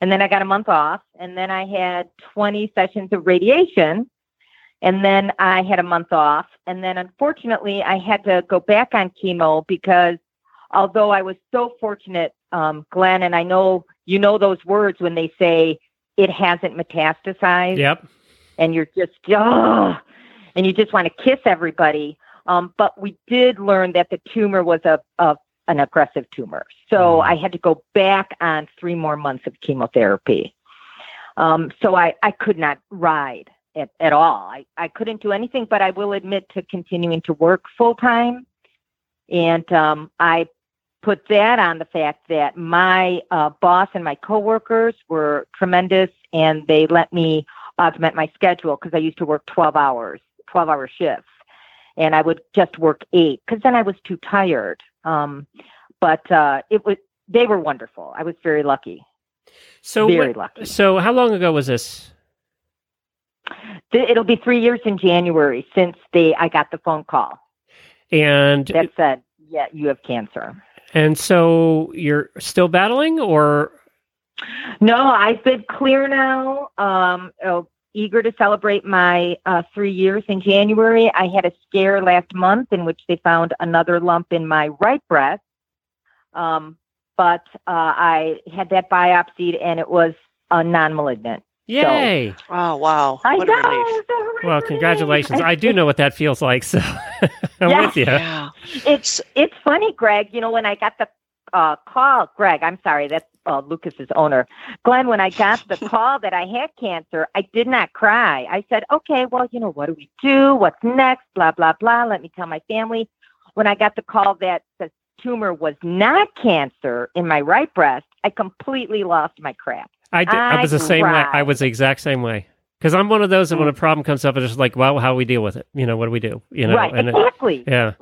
And then I got a month off. And then I had 20 sessions of radiation. And then I had a month off. And then unfortunately, I had to go back on chemo because although I was so fortunate, um, Glenn, and I know you know those words when they say it hasn't metastasized yep. And you're just oh, and you just want to kiss everybody. Um, but we did learn that the tumor was a, a an aggressive tumor, so Mm. I had to go back on three more months of chemotherapy. Um, so I I could not ride at, at all. I, I couldn't do anything, but I will admit to continuing to work full time. And um, I put that on the fact that my uh, boss and my coworkers were tremendous, and they let me augment my schedule because I used to work 12 hours, 12 hour shifts, and I would just work eight because then I was too tired. Um, but uh, it was they were wonderful. I was very lucky. So very what- lucky. So how long ago was this? It'll be three years in January since they I got the phone call And that said, "Yeah, you have cancer." and so you're still battling, or No, I've been clear now. Um, oh, eager to celebrate my uh, three years in January. I had a scare last month in which they found another lump in my right breast. Um, but uh, I had that biopsied and it was uh, non-malignant. yay? Oh, wow. I what know. a relief. well, congratulations. I do know what that feels like, so I'm Yeah. with you. Yeah. It's it's funny, Greg. You know when I got the uh, call, Greg. I'm sorry, that's uh, Lucas's owner, Glenn. When I got the call that I had cancer, I did not cry. I said, "Okay, well, you know, what do we do? What's next? Blah blah blah. Let me tell my family." When I got the call that the tumor was not cancer in my right breast, I completely lost my crap. I, did, I I was the same way. I was the exact same way. Because I'm one of those that when a Mm. problem comes up, it's just like, well, how we deal with it? You know, what do we do? You know, right? and it- exactly. yeah,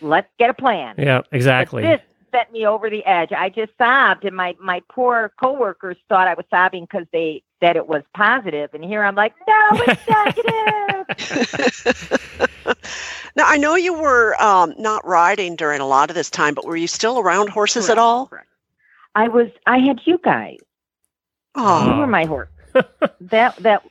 Let's get a plan. yeah, exactly. But this sent me over the edge. I just sobbed, and my my poor coworkers thought I was sobbing because they said it was positive, and here I'm like, no, it's negative. now, I know you were um, not riding during a lot of this time, but were you still around horses at all? correct. I was. I had you guys. Oh, You were my horse. that that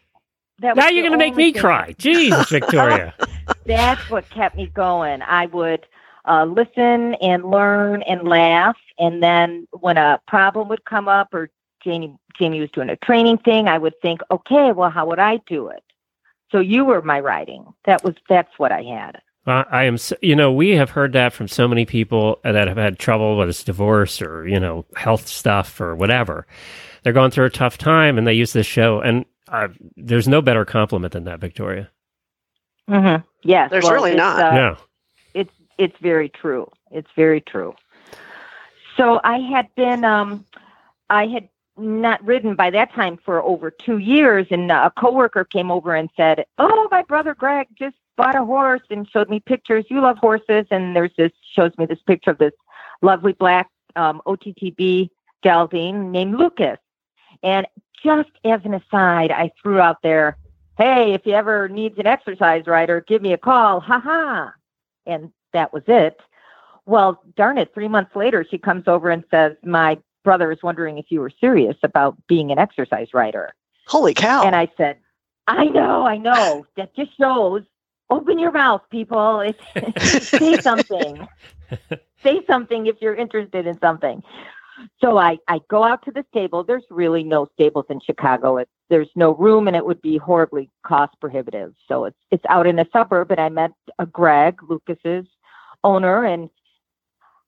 that. now you're going to make me thing- cry. Jesus, Victoria. That's what kept me going. I would uh, listen and learn and laugh, and then when a problem would come up or Jamie Jamie was doing a training thing, I would think, okay, well, how would I do it? So you were my writing. That was that's what I had. I I am, you know, we have heard that from so many people that have had trouble, whether it's divorce or, you know, health stuff or whatever. They're going through a tough time and they use this show. And uh, there's no better compliment than that, Victoria. Mm-hmm. Yes, There's well, really not. uh, no. It's very true. It's very true. So I had been um I had not ridden by that time for over two years and a coworker came over and said, Oh, my brother Greg just bought a horse and showed me pictures. You love horses and there's this shows me this picture of this lovely black um OTTB gelding named Lucas. And just as an aside, I threw out there, Hey, if you ever needs an exercise rider, give me a call. Ha ha and that was it. Well, darn it, three months later, she comes over and says, My brother is wondering if you were serious about being an exercise rider. holy cow. And I said, I know, I know. That just shows. Open your mouth, people. It's, say something. say something if you're interested in something. So I, I go out to the stable. There's really no stables in Chicago. It, there's no room, and it would be horribly cost prohibitive. So it's it's out in a suburb, and I met a Greg Lucas's owner, and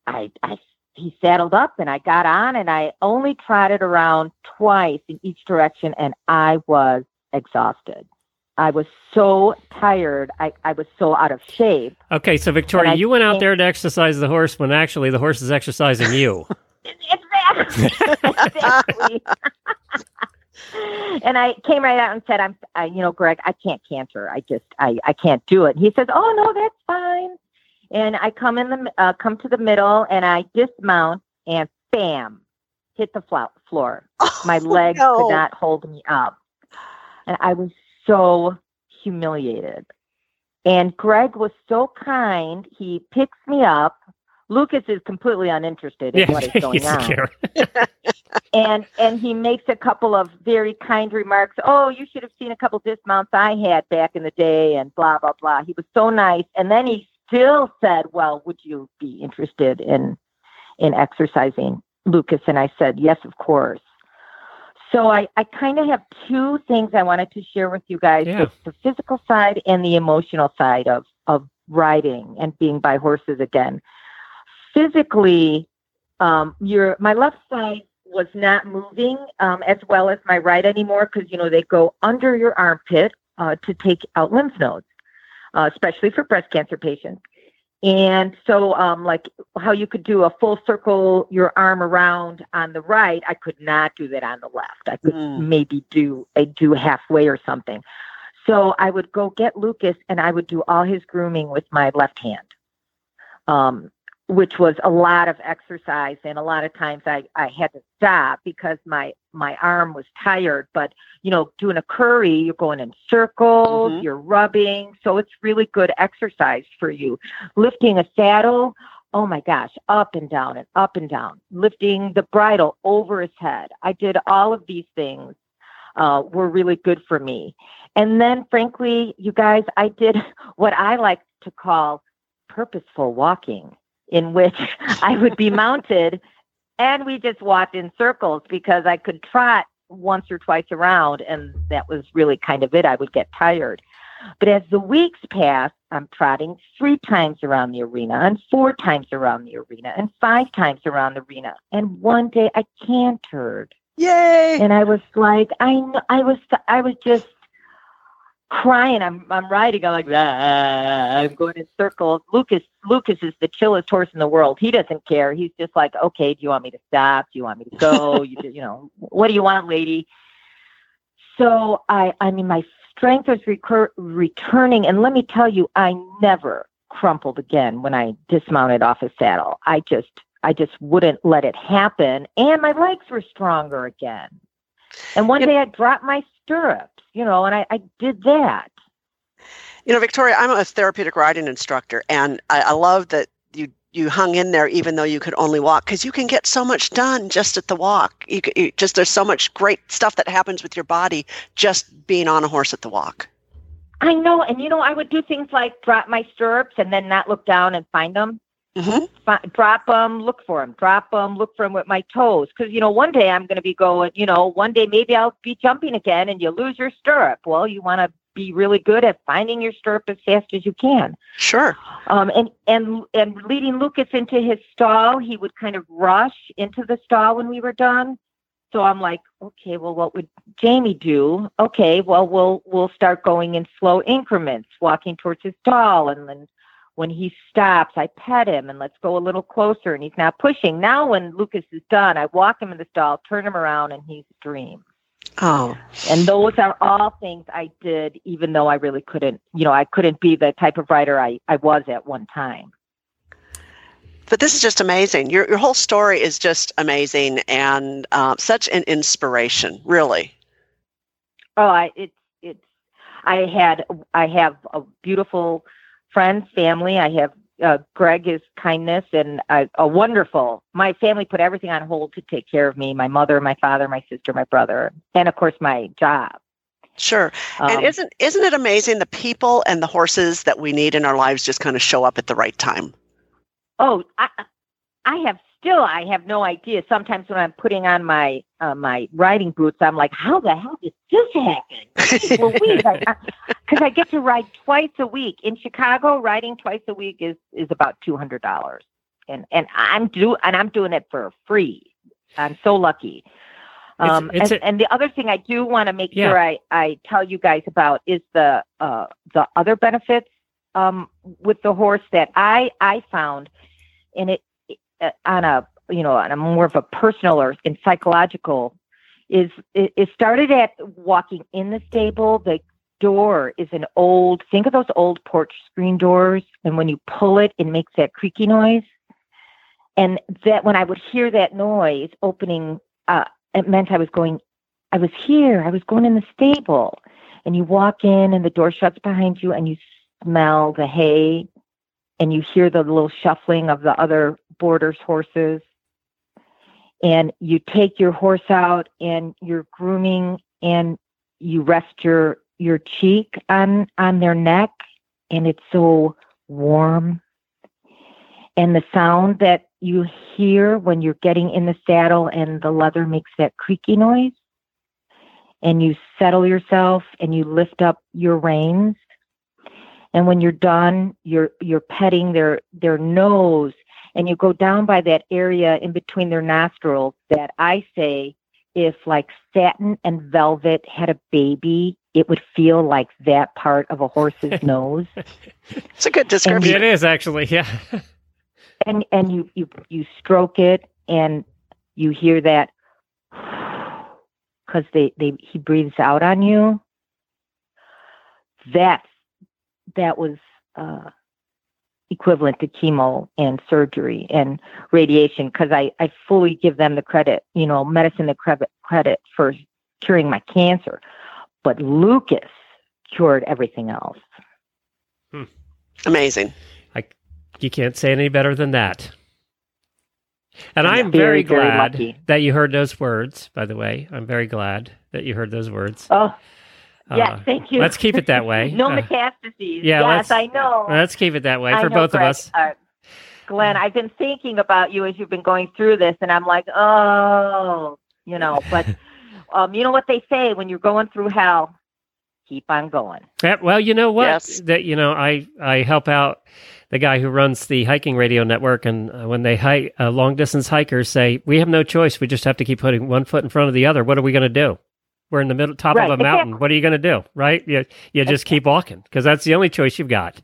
I I he saddled up, and I got on, and I only trotted around twice in each direction, and I was exhausted. I was so tired. I, I was so out of shape. Okay, so Victoria, you went out there to exercise the horse when actually the horse is exercising you. Exactly. exactly. and I came right out and said, "I'm, I, you know, Greg, I can't canter. I just, I, I can't do it." He says, "Oh no, that's fine." And I come in the, uh, come to the middle, and I dismount, and bam, hit the flo- floor. My Oh, legs no. could not hold me up, and I was so humiliated. And Greg was so kind. He picks me up. Lucas is completely uninterested in what is going he's on and and he makes a couple of very kind remarks. Oh, you should have seen a couple dismounts I had back in the day, and blah blah blah. He was so nice, and then he still said, "Well, would you be interested in in exercising, Lucas?" And I said, "Yes, of course." So I, I kind of have two things I wanted to share with you guys: Yeah. the, the physical side and the emotional side of of riding and being by horses again. Physically, um, your my left side was not moving um, as well as my right anymore because you know they go under your armpit uh, to take out lymph nodes, uh, especially for breast cancer patients. And so, um, like how you could do a full circle, your arm around on the right, I could not do that on the left. I could Mm. maybe do a do halfway or something. So I would go get Lucas, and I would do all his grooming with my left hand, um, which was a lot of exercise, and a lot of times I I had to stop because my my arm was tired. But you know, doing a curry, you're going in circles, Mhm. you're rubbing, so it's really good exercise for you. Lifting a saddle, oh my gosh, up and down and up and down. Lifting the bridle over his head. I did all of these things uh, were really good for me. And then, frankly, you guys, I did what I like to call purposeful walking, in which I would be mounted and we just walked in circles because I could trot once or twice around, and that was really kind of it. I would get tired. But as the weeks passed, I'm trotting three times around the arena, and four times around the arena, and five times around the arena. And one day I cantered Yay! and I was like, I I was I was just crying. I'm I'm riding. I'm like, ah, I'm going in circles. Lucas Lucas is the chillest horse in the world. He doesn't care. He's just like, okay, do you want me to stop? Do you want me to go? you you know, what do you want, lady? So I I mean my strength was recur- returning, and let me tell you, I never crumpled again when I dismounted off a saddle. I just I just wouldn't let it happen. And my legs were stronger again. And one Yep. day I dropped my stirrups, you know, and I, I did that. You know, Victoria, I'm a therapeutic riding instructor, and I, I love that you you hung in there even though you could only walk because you can get so much done just at the walk. You, you just there's so much great stuff that happens with your body just being on a horse at the walk. I know. And, you know, I would do things like drop my stirrups and then not look down and find them. Hmm Fi- drop them, look for them, drop them, look for them with my toes. Because, you know, one day I'm going to be going, you know, one day maybe I'll be jumping again and you lose your stirrup. Well, you want to be really good at finding your stirrup as fast as you can. Sure. Um, and and and leading Lucas into his stall, he would kind of rush into the stall when we were done. So I'm like, okay, well, what would Jamie do? Okay, well, we'll we'll start going in slow increments, walking towards his stall, and then when he stops, I pet him and let's go a little closer, and he's not pushing. Now, when Lucas is done, I walk him in the stall, turn him around, and he's a dream. Oh, And those are all things I did, even though I really couldn't, you know, I couldn't be the type of writer I, I was at one time. but this is just amazing. Your your whole story is just amazing and um, such an inspiration, really. Oh, I it's it's I had I have a beautiful friends, family. I have uh, Greg is kindness and a, a wonderful. My family put everything on hold to take care of me. My mother, my father, my sister, my brother, and of course my job. Sure. Um, and isn't isn't it amazing the people and the horses that we need in our lives just kind of show up at the right time? Oh, I, I have still I have no idea. Sometimes when I'm putting on my uh, my riding boots, I'm like, how the hell did this happen? well, Louise, because I, get to ride twice a week in Chicago. Riding twice a week is is about two hundred dollars, and and I'm do and I'm doing it for free. I'm so lucky. Um, it's and, a- and the other thing I do want to make Yeah. sure I, I tell you guys about is the uh, the other benefits um, with the horse that I I found, and it uh, on a you know on a more of a personal or in psychological is it, it started at walking in the stable. The door is an old think of those old porch screen doors, and when you pull it, it makes that creaky noise. And that when I would hear that noise opening, uh, it meant I was going, I was here, I was going in the stable. And you walk in, and the door shuts behind you, and you smell the hay, and you hear the little shuffling of the other boarders' horses. And you take your horse out, and you're grooming, and you rest your your cheek on on their neck, and it's so warm. And the sound that you hear when you're getting in the saddle and the leather makes that creaky noise and you settle yourself and you lift up your reins and when you're done you're you're petting their their nose and you go down by that area in between their nostrils that I say if like satin and velvet had a baby, it would feel like that part of a horse's nose. It's a good description. It is actually, yeah. And and you you you stroke it and you hear that because they they he breathes out on you. That that was uh, equivalent to chemo and surgery and radiation because I, I fully give them the credit, you know, medicine the credit credit for curing my cancer. But Lucas cured everything else. Hmm. Amazing. You can't say any better than that. And Yeah. I'm Very, very, very glad lucky. that you heard those words, by the way. I'm very glad that you heard those words. Oh, Uh, yes, thank you. Let's keep it that way. no Uh, metastases. yeah, yes, I know. let's keep it that way I for know, both Greg. of us. Uh, Glenn, I've been thinking about you as you've been going through this, and I'm like, oh, you know, but um, you know what they say when you're going through hell, keep on going. Yeah, well, you know what? Yes. That you know, I I help out the guy who runs the hiking radio network, and uh, when they hike, uh, long distance hikers say we have no choice, we just have to keep putting one foot in front of the other. What are we going to do? We're in the middle top Right, of a mountain. exactly. What are you going to do? Right? You you just keep walking because that's the only choice you've got.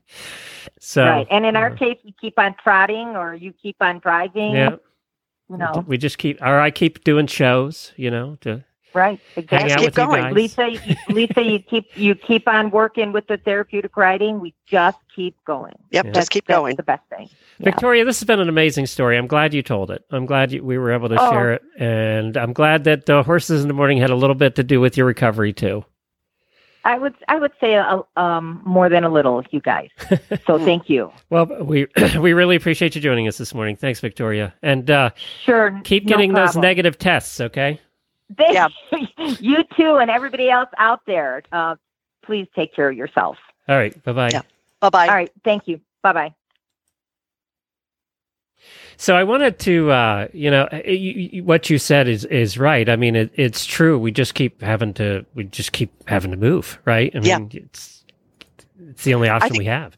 So right. And in our uh, case, we keep on trotting or you keep on driving. yeah, You know, we just keep or I keep doing shows. You know, to right. Exactly. keep with you going. Lisa, you- Lisa, you keep you keep on working with the therapeutic writing. We just keep going. Yep, Yeah. just keep That's going. the best thing. Yeah. Victoria, this has been an amazing story. I'm glad you told it. I'm glad you, we were able to Oh. share it, and I'm glad that the horses in the morning had a little bit to do with your recovery too. I would I would say a, um, more than a little, you guys. So thank you. Well, we we really appreciate you joining us this morning. Thanks, Victoria, and uh, Sure. keep no getting those negative tests. Okay. Thank Yeah. you too, and everybody else out there. Uh, please take care of yourself. All right. Bye bye. Yeah. Bye bye. All right. Thank you. Bye bye. So I wanted to, uh, you know, y- y- y- what you said is is right. I mean, it, it's true. We just keep having to, we just keep having to move, right? I Yeah. mean, it's it's the only option think- we have.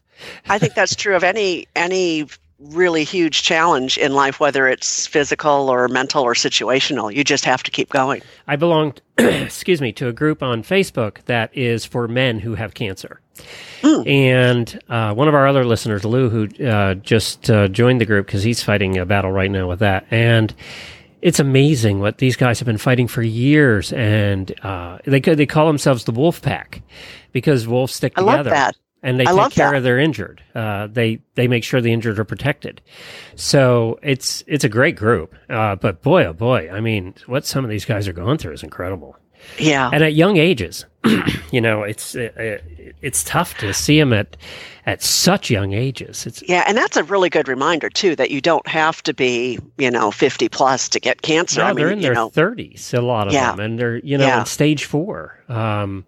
I think that's true of any any really huge challenge in life, whether it's physical or mental or situational. You just have to keep going. I belong, excuse me, to a group on Facebook that is for men who have cancer. Mm. And uh, one of our other listeners, Lou, who uh, just uh, joined the group because he's fighting a battle right now with that. And it's amazing what these guys have been fighting for years. And uh, they, they call themselves the Wolf Pack because wolves stick I together love that. And they I take care that. of their injured. Uh, they they make sure the injured are protected. So it's it's a great group. Uh, but boy, oh boy, I mean, what some of these guys are going through is incredible. Yeah. And at young ages, you know, it's uh, it's tough to see them at at such young ages. It's Yeah, and that's a really good reminder too that you don't have to be, you know, 50 plus to get cancer. no, I mean, they're in their thirties, a lot of Yeah. them, and they're you know Yeah. in stage four. Um,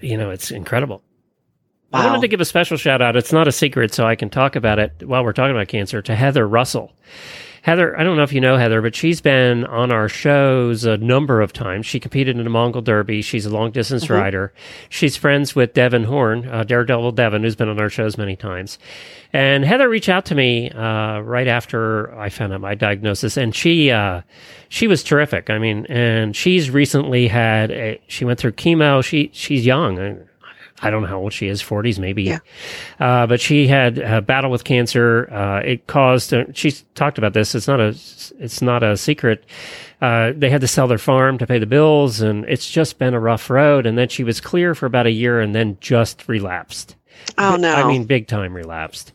you know, it's incredible. I wanted to give a special shout out. It's not a secret, so I can talk about it while we're talking about cancer to Heather Russell. Heather, I don't know if you know Heather, but she's been on our shows a number of times. She competed in the Mongol Derby. She's a long distance Mm-hmm. rider. She's friends with Devan Horn, uh, Daredevil Devan, who's been on our shows many times. And Heather reached out to me uh, right after I found out my diagnosis, and she uh, she was terrific. I mean, and she's recently had a, she went through chemo. She she's young. I, don't know how old she is, 40s maybe. Yeah. Uh, but she had a battle with cancer. Uh, it caused, uh, she's talked about this. It's not a, it's not a secret. Uh, they had to sell their farm to pay the bills and it's just been a rough road. And then she was clear for about a year and then just relapsed. oh no. I mean, big time relapsed.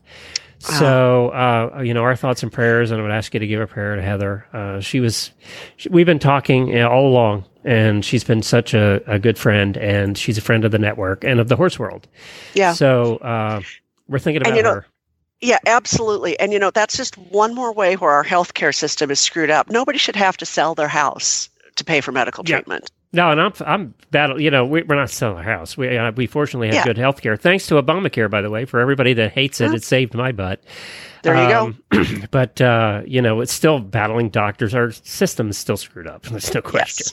So, uh, you know, our thoughts and prayers, and I would ask you to give a prayer to Heather. Uh, she was, she, we've been talking uh, all along, and she's been such a, a good friend, and she's a friend of the network and of the horse world. yeah. So, uh, we're thinking about And, you know, her. Yeah, absolutely. And you know, that's just one more way where our healthcare system is screwed up. Nobody should have to sell their house to pay for medical Yeah. treatment. No, and I'm I'm battle. You know, we, we're not selling our house. We uh, we fortunately have Yeah. good health care, thanks to Obamacare, by the way. For everybody that hates it, Huh. it saved my butt. There you go. go. but uh, you know, it's still battling doctors. Our system is still screwed up. There's no question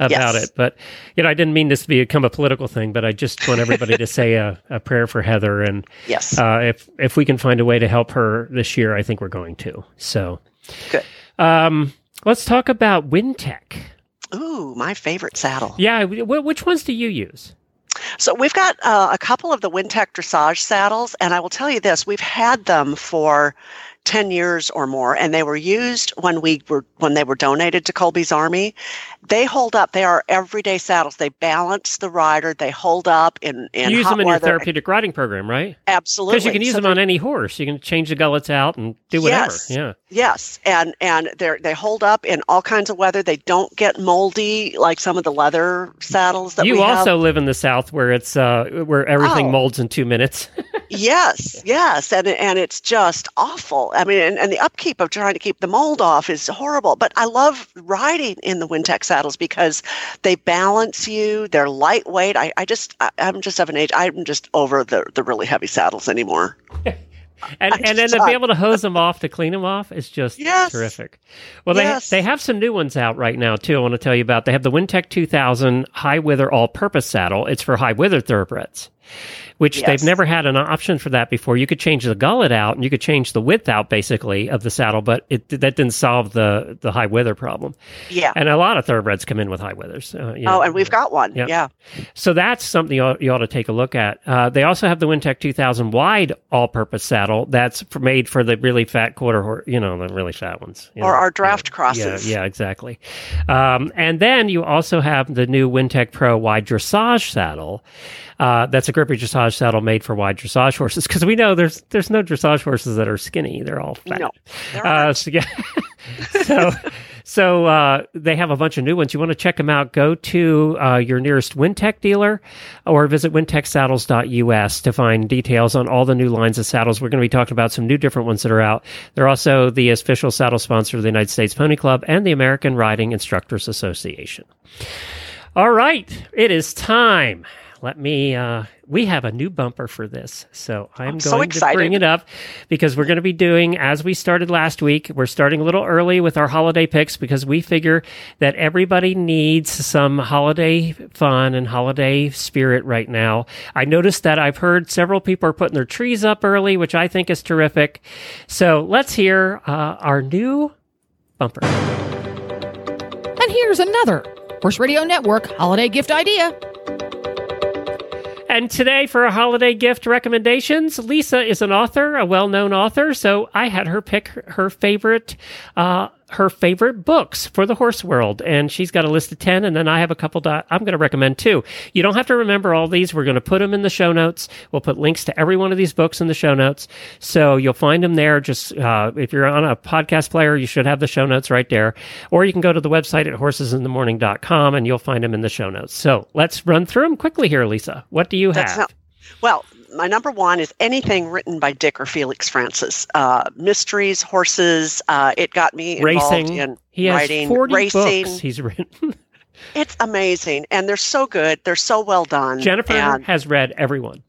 about Yes. it. But you know, I didn't mean this to become a political thing, but I just want everybody to say a, a prayer for Heather, and Yes. uh, if if we can find a way to help her this year, I think we're going to. So Good. Um, let's talk about Wintec. Ooh, my favorite saddle. Yeah, wh- which ones do you use? So we've got uh, a couple of the Wintec dressage saddles, and I will tell you this: we've had them for 10 years or more and they were used when we were when they were donated to colby's army. They hold up they are everyday saddles. They balance the rider they hold up in, in you use them in weather. your therapeutic riding program right? Absolutely. Because you can use so them on any horse. You can change the gullets out and do whatever. Yes, yeah. Yes. And and they they hold up in all kinds of weather. They don't get moldy like some of the leather saddles that you we also have. live in the south where it's uh where everything Oh. molds in two minutes. Yes. Yes. And and it's just awful i mean and, and the upkeep of trying to keep the mold off is horrible but i love riding in the wintec saddles because they balance you they're lightweight i, I just I, i'm just of an age i'm just over the, the really heavy saddles anymore and and then to be able to hose them off to clean them off is just Yes. terrific. Well, they Yes. they have some new ones out right now too. I want to tell you about. They have the Wintec 2000 high wither all purpose saddle. It's for high wither thoroughbreds, which Yes. they've never had an option for that before. You could change the gullet out and you could change the width out basically of the saddle, but it that didn't solve the the high wither problem. yeah And a lot of thoroughbreds come in with high withers. Uh, you oh know. and we've got one Yep. yeah So that's something you ought, you ought to take a look at. Uh, they also have the Wintec 2000 wide all-purpose saddle that's made for the really fat quarter horse, you know, the really fat ones. or know. our draft Yeah, crosses yeah, exactly. Um, and then you also have the new Wintec Pro wide dressage saddle. Uh, that's a grippy dressage saddle made for wide dressage horses because we know there's there's no dressage horses that are skinny; they're all fat. no Uh, so, yeah. so, so uh, they have a bunch of new ones. You want to check them out? Go to uh, your nearest Wintec dealer or visit wintecsaddles.us to find details on all the new lines of saddles. We're going to be talking about some new different ones that are out. They're also the official saddle sponsor of the United States Pony Club and the American Riding Instructors Association. All right, it is time. Let me. Uh, we have a new bumper for this, so I'm, I'm going so to excited. bring it up because we're going to be doing as we started last week. We're starting a little early with our holiday picks because we figure that everybody needs some holiday fun and holiday spirit right now. I noticed that I've heard several people are putting their trees up early, which I think is terrific. So let's hear uh, our new bumper. And here's another Horse Radio Network holiday gift idea. And today, for a holiday gift recommendations, Lisa is an author, a well-known author. So I had her pick her, her favorite, uh, her favorite books for the horse world, and she's got a list of ten. And then I have a couple that I'm going to recommend too. You don't have to remember all these. We're going to put them in the show notes. We'll put links to every one of these books in the show notes, so you'll find them there. Just uh, if you're on a podcast player, you should have the show notes right there, or you can go to the website at horsesinthemorning.com and you'll find them in the show notes. So let's run through them quickly here, Lisa. What do you have? not- well, my number one is anything written by Dick or Felix Francis. Uh, mysteries, horses. Uh, it got me involved racing. in He has writing, 40 racing. books he's written. It's amazing, and they're so good. They're so well done. Jennifer and, has read every one.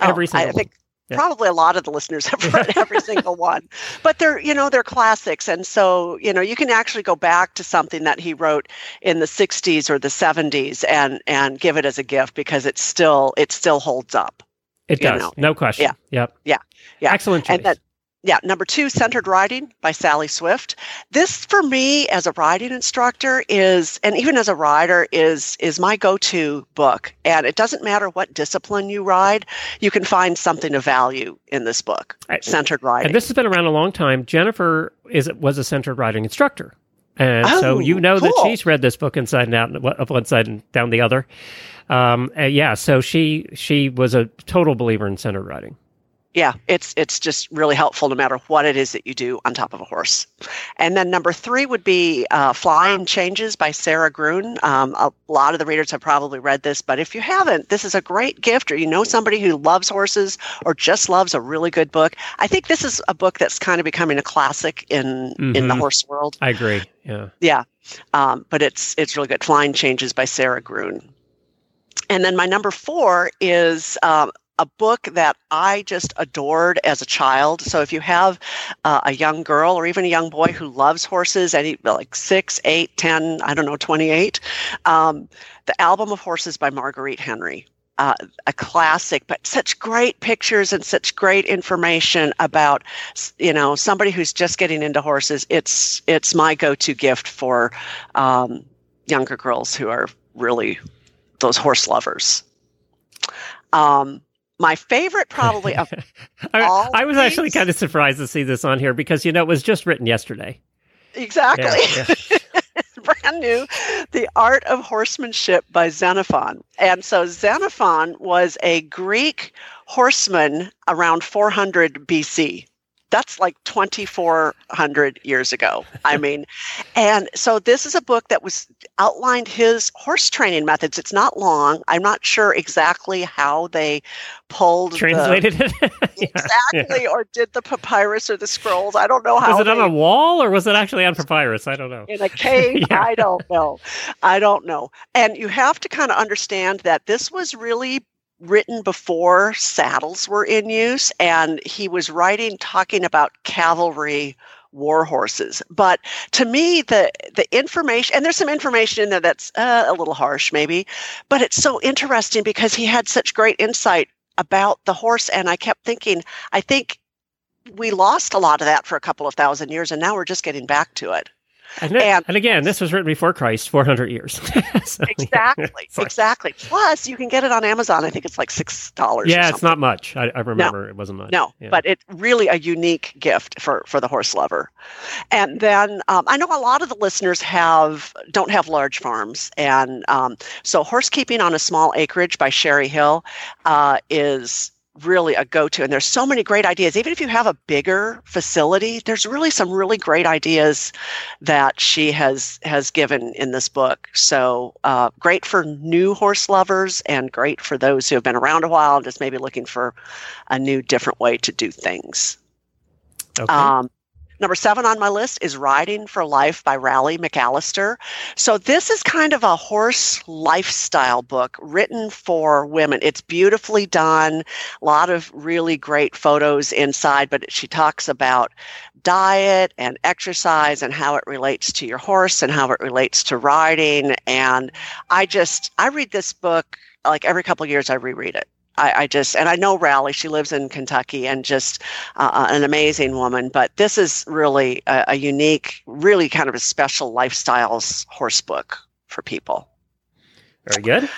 oh, Every single I think Yeah. probably a lot of the listeners have read every single one, but they're you know they're classics, and so you know you can actually go back to something that he wrote in the '60s or the '70s and and give it as a gift because it's still it still holds up. It does. know. No question. Yeah. Yep. Yeah. Yeah. Excellent choice. And that, yeah, number two, Centered Riding by Sally Swift. This, for me, as a riding instructor, is, and even as a rider, is is my go-to book. And it doesn't matter what discipline you ride, you can find something of value in this book. I- Centered Riding. and this has been around a long time. Jennifer is was a centered riding instructor. And so Oh, you know that she's read this book inside and out, up one side and down the other. Um, uh, yeah, so she she was a total believer in centered riding. yeah, it's it's just really helpful no matter what it is that you do on top of a horse. And then number three would be uh, Flying Changes by Sara Gruen. Um, a lot of the readers have probably read this, but if you haven't, this is a great gift, or you know somebody who loves horses or just loves a really good book. I think this is a book that's kind of becoming a classic in in the Mhm. horse world. I agree. Yeah. Yeah, um, but it's it's really good. Flying Changes by Sara Gruen. And then my number four is um, a book that I just adored as a child. So if you have uh, a young girl or even a young boy who loves horses, any like six, eight, ten, I don't know, twenty-eight, um, the Album of Horses by Marguerite Henry. Uh, a classic, but such great pictures and such great information about, you know, somebody who's just getting into horses. It's it's my go-to gift for, um, younger girls who are really those horse lovers. Um, my favorite, probably of I, all I was actually kind of surprised to see this on here because you know it was just written yesterday. exactly Yeah, yeah. brand new, The Art of Horsemanship by Xenophon. And so Xenophon was a Greek horseman around 400 BC. That's like 2,400 years ago. I mean, and so this is a book that was outlined his horse training methods. It's not long. I'm not sure exactly how they pulled the- Translated it. Yeah, yeah. exactly or did the papyrus or the scrolls. I don't know how Was it on a wall or was it actually on papyrus? I don't know. in a cave. Yeah. I don't know. I don't know. And you have to kind of understand that this was really written before saddles were in use, and he was writing talking about cavalry war horses. But to me, the the information and there's some information in there that's uh, a little harsh, maybe, but it's so interesting because he had such great insight about the horse, and I kept thinking, I think we lost a lot of that for a couple of thousand years, and now we're just getting back to it. And, then- And- and again, this was written before Christ, 400 years. So, Exactly, like- exactly. Plus, you can get it on Amazon. I think it's like six dollars. Yeah, it's not much. I, I remember it wasn't much. No, Yeah. but it's really a unique gift for for the horse lover. And then um, I know a lot of the listeners have don't have large farms, and um, so horse keeping on a small acreage by Cherry Hill uh, is really a go-to and there's so many great ideas. Even if you have a bigger facility there's really some really great ideas that she has has given in this book. So uh, great for new horse lovers and great for those who have been around a while and just maybe looking for a new different way to do things. Okay. um, number seven on my list is Riding for Life by Raleigh McAllister. So, this is kind of a horse lifestyle book written for women. It's beautifully done, a lot of really great photos inside, but she talks about diet and exercise and how it relates to your horse and how it relates to riding. And I just, I read this book like every couple of years, I reread it. I, I just, and I know Raleigh, she lives in Kentucky and just uh, an amazing woman. But this is really a, a unique, really kind of a special lifestyles horse book for people. Very good.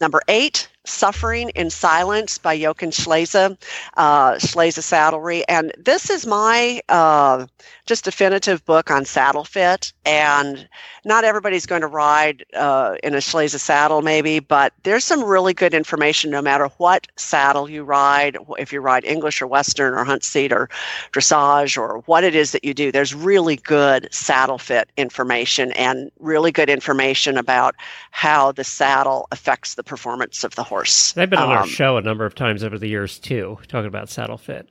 Number eight, Suffering in Silence by Jochen Schleese, uh, Schleese Saddlery. And this is my uh, just definitive book on saddle fit. And not everybody's going to ride uh, in a Schleese saddle, maybe, but there's some really good information no matter what saddle you ride, if you ride English or Western or hunt seat or dressage or what it is that you do. There's really good saddle fit information and really good information about how the saddle affects the performance of the horse. They've been on our Um, show a number of times over the years too, talking about saddle fit.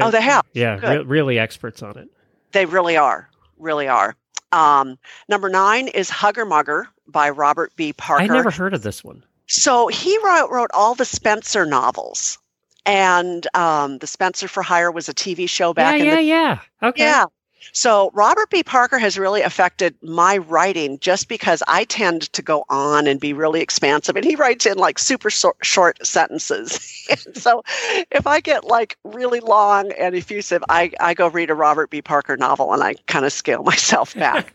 Oh, they have? Yeah, re- really experts on it. They really are, really are. Um, number nine is Hugger Mugger by Robert B. Parker. I never heard of this one. So he wrote, wrote all the Spenser novels. And um, the Spenser for Hire was a TV show back yeah, in yeah, the yeah. Okay. Yeah. So Robert B. Parker has really affected my writing just because I tend to go on and be really expansive, and he writes in like super short sentences. and so if I get like really long and effusive, I, I go read a Robert B. Parker novel and I kind of scale myself back.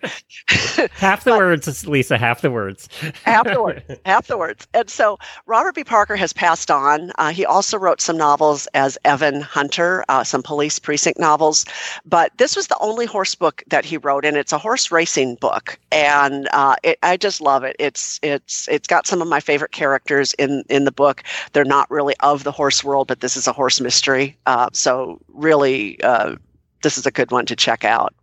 Half the words, Lisa. Half the words. afterwards afterwards and so robert b parker has passed on uh, he also wrote some novels as evan hunter uh, some police precinct novels but this was the only horse book that he wrote and it's a horse racing book and uh, it, i just love it it's it's it's got some of my favorite characters in in the book they're not really of the horse world but this is a horse mystery uh, so really uh, this is a good one to check out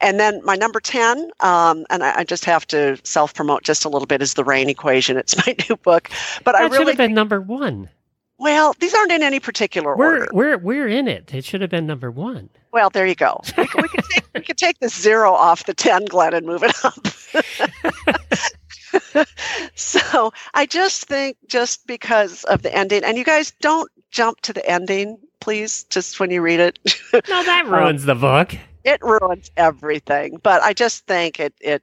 and then my number 10, um, and I, I just have to self promote just a little bit, is The Rein Equation. It's my new book. But I That should really, have been number one. Well, these aren't in any particular We're order. we're we're in it. It should have been number one. Well, there you go. We, can- we, can take, we can take the zero off the 10, Glenn, and move it up. so I just think just because of the ending, and you guys don't jump to the ending, please, just when you read it. No, that ruins the book. it ruins everything. But I just think it it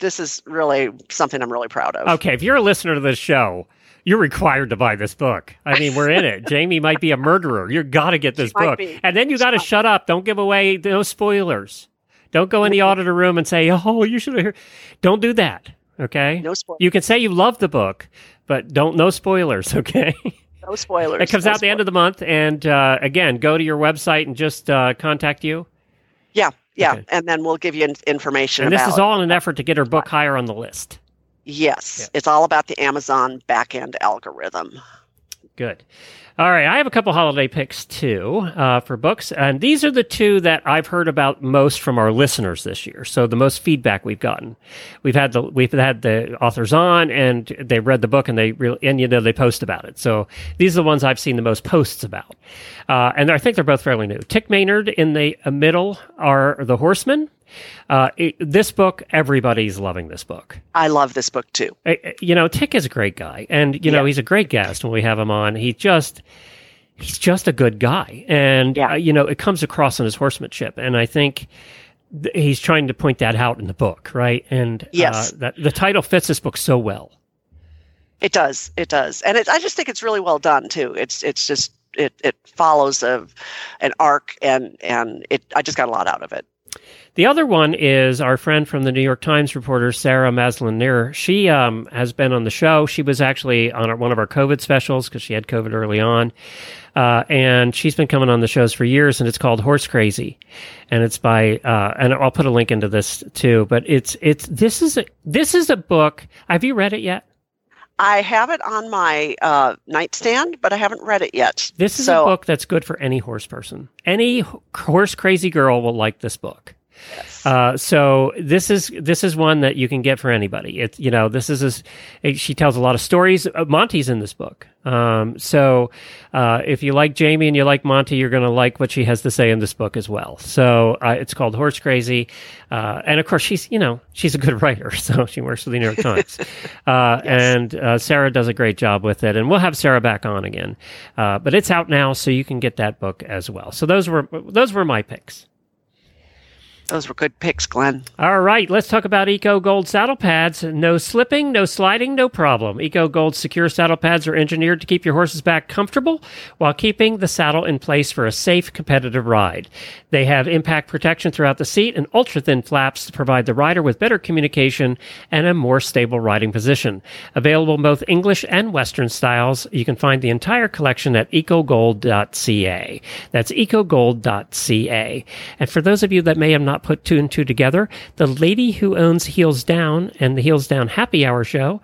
this is really something I'm really proud of. Okay, if you're a listener to this show, you're required to buy this book. I mean, we're in it. Jamie might be a murderer. You got to get this might book, and then you got to shut up. Don't give away no spoilers. Don't go in the auditor room and say, "Oh, you should have." heard." Don't do that. Okay. No spoilers. You can say you love the book, but don't no spoilers. Okay. No spoilers. it comes no out the end of the month, and uh, again, go to your website and just uh, contact you. Yeah, yeah, Okay. and then we'll give you information. And this is all in an effort to get her book higher on the list. Yes, Yeah. it's all about the Amazon backend algorithm. Good. All right, I have a couple holiday picks too uh, for books, and these are the two that I've heard about most from our listeners this year. So the most feedback we've gotten, we've had the we've had the authors on, and they read the book, and they really and you know they post about it. So these are the ones I've seen the most posts about, uh, and I think they're both fairly new. Tik Maynard in the middle are the Horsemen. Uh, it, this book, everybody's loving this book. I love this book too. Uh, you know, Tik is a great guy, and you know he's a great guest when we have him on. He just he's just a good guy, and Yeah. uh, you know it comes across in his horsemanship, and I think th- he's trying to point that out in the book, right? And Yes. uh, that the title fits this book so well. It does, it does, and it, I just think it's really well done too. It's it's just it it follows a an arc, and and it I just got a lot out of it. The other one is our friend from the New York Times reporter, Sarah Maslin Nir. She um, has been on the show. She was actually on our, one of our COVID specials because she had COVID early on. Uh, and she's been coming on the shows for years, and it's called Horse Crazy, and it's by uh, and I'll put a link into this too. But it's it's this is a this is a book. Have you read it yet? I have it on my uh, nightstand, but I haven't read it yet. This is So- a book that's good for any horse person. Any horse crazy girl will like this book. Uh, so this is this is one that you can get for anybody. It's you know this is a, it- she tells a lot of stories. Uh, Monty's in this book. Um, so uh, if you like Jamie and you like Monty, you're going to like what she has to say in this book as well. So uh, it's called Horse Crazy, uh, and of course she's you know she's a good writer, so she works for the New York Times, uh, and uh, Sarah does a great job with it. And we'll have Sarah back on again, uh, but it's out now, so you can get that book as well. So those were those were my picks. Those were good picks, Glenn. All right, let's talk about Eco Gold saddle pads. No slipping, no sliding, no problem. Eco Gold secure saddle pads are engineered to keep your horse's back comfortable while keeping the saddle in place for a safe, competitive ride. They have impact protection throughout the seat and ultra thin flaps to provide the rider with better communication and a more stable riding position. Available in both English and Western styles, you can find the entire collection at ecogold.ca. That's ecogold.ca. And for those of you that may have not put two and two together, the lady who owns Heels Down and the Heels Down Happy Hour show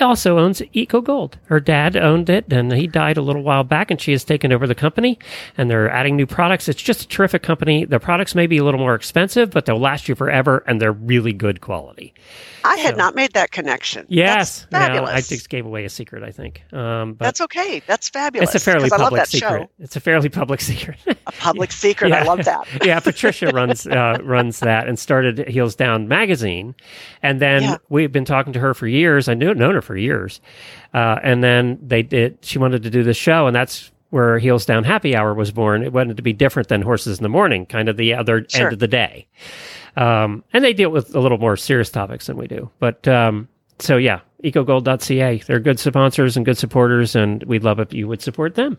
also owns Eco Gold. Her dad owned it and he died a little while back and she has taken over the company and they're adding new products. It's just a terrific company. The products may be a little more expensive, but they'll last you forever and they're really good quality. I had not made that connection. Yes. That's Yeah, fabulous. I just gave away a secret, I think. Um, but That's okay. That's fabulous. it's a fairly 'cause I love public that secret. show. It's a fairly public secret. A public secret. I love that. yeah, Patricia runs uh, runs that and started Heels Down magazine, and then Yeah. we've been talking to her for years. I knew known for years, uh, and then they did. She wanted to do this show, and that's where Heels Down Happy Hour was born. It wanted to be different than Horses in the Morning, kind of the other Sure. end of the day. Um, and they deal with a little more serious topics than we do. But um, so yeah, ecogold.ca. They're good sponsors and good supporters, and we'd love if you would support them.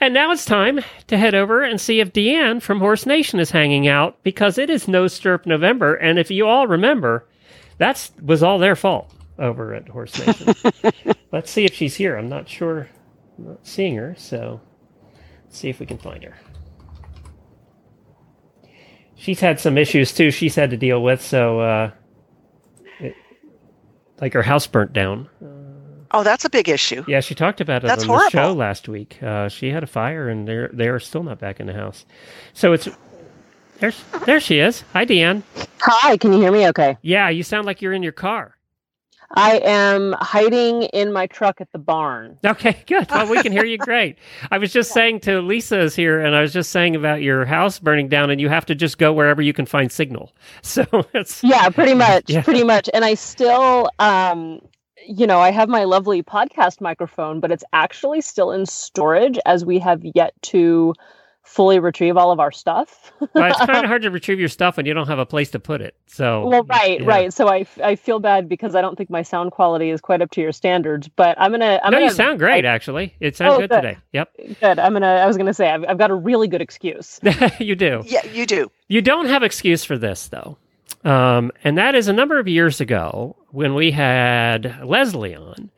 And now it's time to head over and see if DeAnn from Horse Nation is hanging out because it is No Stirrup November. And if you all remember, that was all their fault over at Horse Nation. Let's see if she's here. I'm not sure. I'm not seeing her, so let's see if we can find her. She's had some issues too. She's had to deal with, so uh, it, like her house burnt down. Oh, that's a big issue. Yeah, she talked about it That's on the show last week. Uh, she had a fire, and they're they are still not back in the house. So it's there's there she is. Hi, DeAnn. Hi, can you hear me okay? Yeah, you sound like you're in your car. I am hiding in my truck at the barn. Okay, good. Well, we can hear you great. I was just saying to Lisa is here, and I was just saying about your house burning down, and you have to just go wherever you can find signal. So it's Yeah, pretty much, Yeah. pretty much. And I still um you know, I have my lovely podcast microphone, but it's actually still in storage as we have yet to fully retrieve all of our stuff. well, it's kind of hard to retrieve your stuff when you don't have a place to put it. So Well, right, yeah. right. So I, I feel bad because I don't think my sound quality is quite up to your standards, but I'm gonna I'm no, gonna you sound great. actually, it sounds Oh, good good. today. Yep, good. I'm gonna I was gonna say I've, I've got a really good excuse. you do. Yeah, you do. You don't have excuse for this though. Um, and that is a number of years ago when we had Leslie on.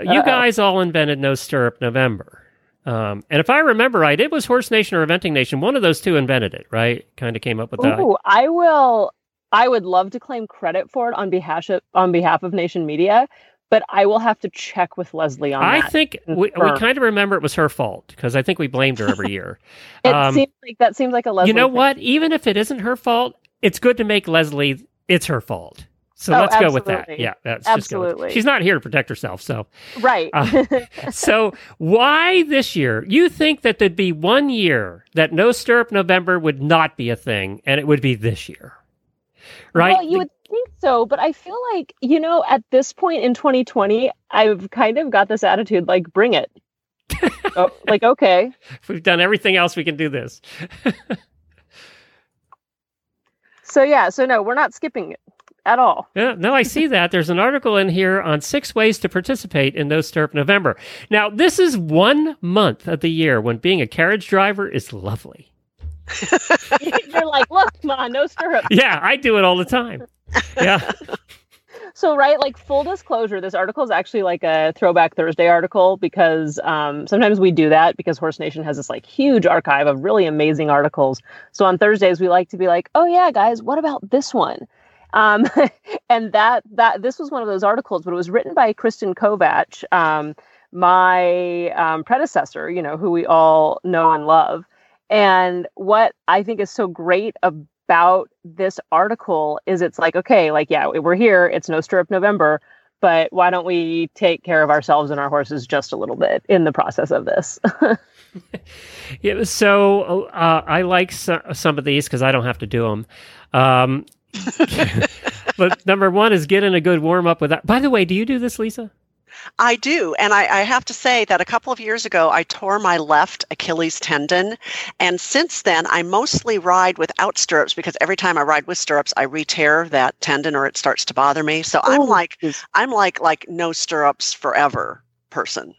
You Uh-oh. guys all invented No Stirrup November. Um, and if I remember right, it was Horse Nation or Eventing Nation. One of those two invented it, right? Kind of came up with that. Ooh, I will. I would love to claim credit for it on behalf of on behalf of Nation Media, but I will have to check with Leslie on I that. I think we, we kind of remember it was her fault because I think we blamed her every year. it um, seems like that seems like a Leslie. you know thing. what? Even if it isn't her fault, it's good to make Leslie it's her fault. So Oh, let's go with that. Yeah, that's just go with- Absolutely. She's not here to protect herself, so Right. Uh, so why this year? You think that there'd be one year that no stirrup November would not be a thing, and it would be this year, right? Well, you would think so, but I feel like, you know, at this point in 2020, I've kind of got this attitude like, bring it. oh, like, okay. If we've done everything else, we can do this. So, yeah, so no, we're not skipping it at all. Yeah, no, I see that. There's an article in here on six ways to participate in No Stirrup November. Now, this is one month of the year when being a carriage driver is lovely. You're like, look, come on, no stirrup. Yeah, I do it all the time. Yeah. So, right, like full disclosure, this article is actually like a Throwback Thursday article because um, sometimes we do that because Horse Nation has this like huge archive of really amazing articles. So on Thursdays, we like to be like, oh yeah, guys, what about this one? Um, and that that this was one of those articles, but it was written by Kristen Kovatch, um, my um, predecessor, you know, who we all know and love. And what I think is so great about this article is it's like, okay, like, yeah, we're here. It's no stirrup November, but why don't we take care of ourselves and our horses just a little bit in the process of this? Yeah, so uh, I like so, some of these because I don't have to do them. Um, but number one is getting a good warm up with that. By the way, do you do this, Lisa? I do. And I, I have to say that a couple of years ago, I tore my left Achilles tendon. And since then, I mostly ride without stirrups because every time I ride with stirrups, I re tear that tendon or it starts to bother me. So I'm Oh, like, geez. I'm like, like no stirrups forever person.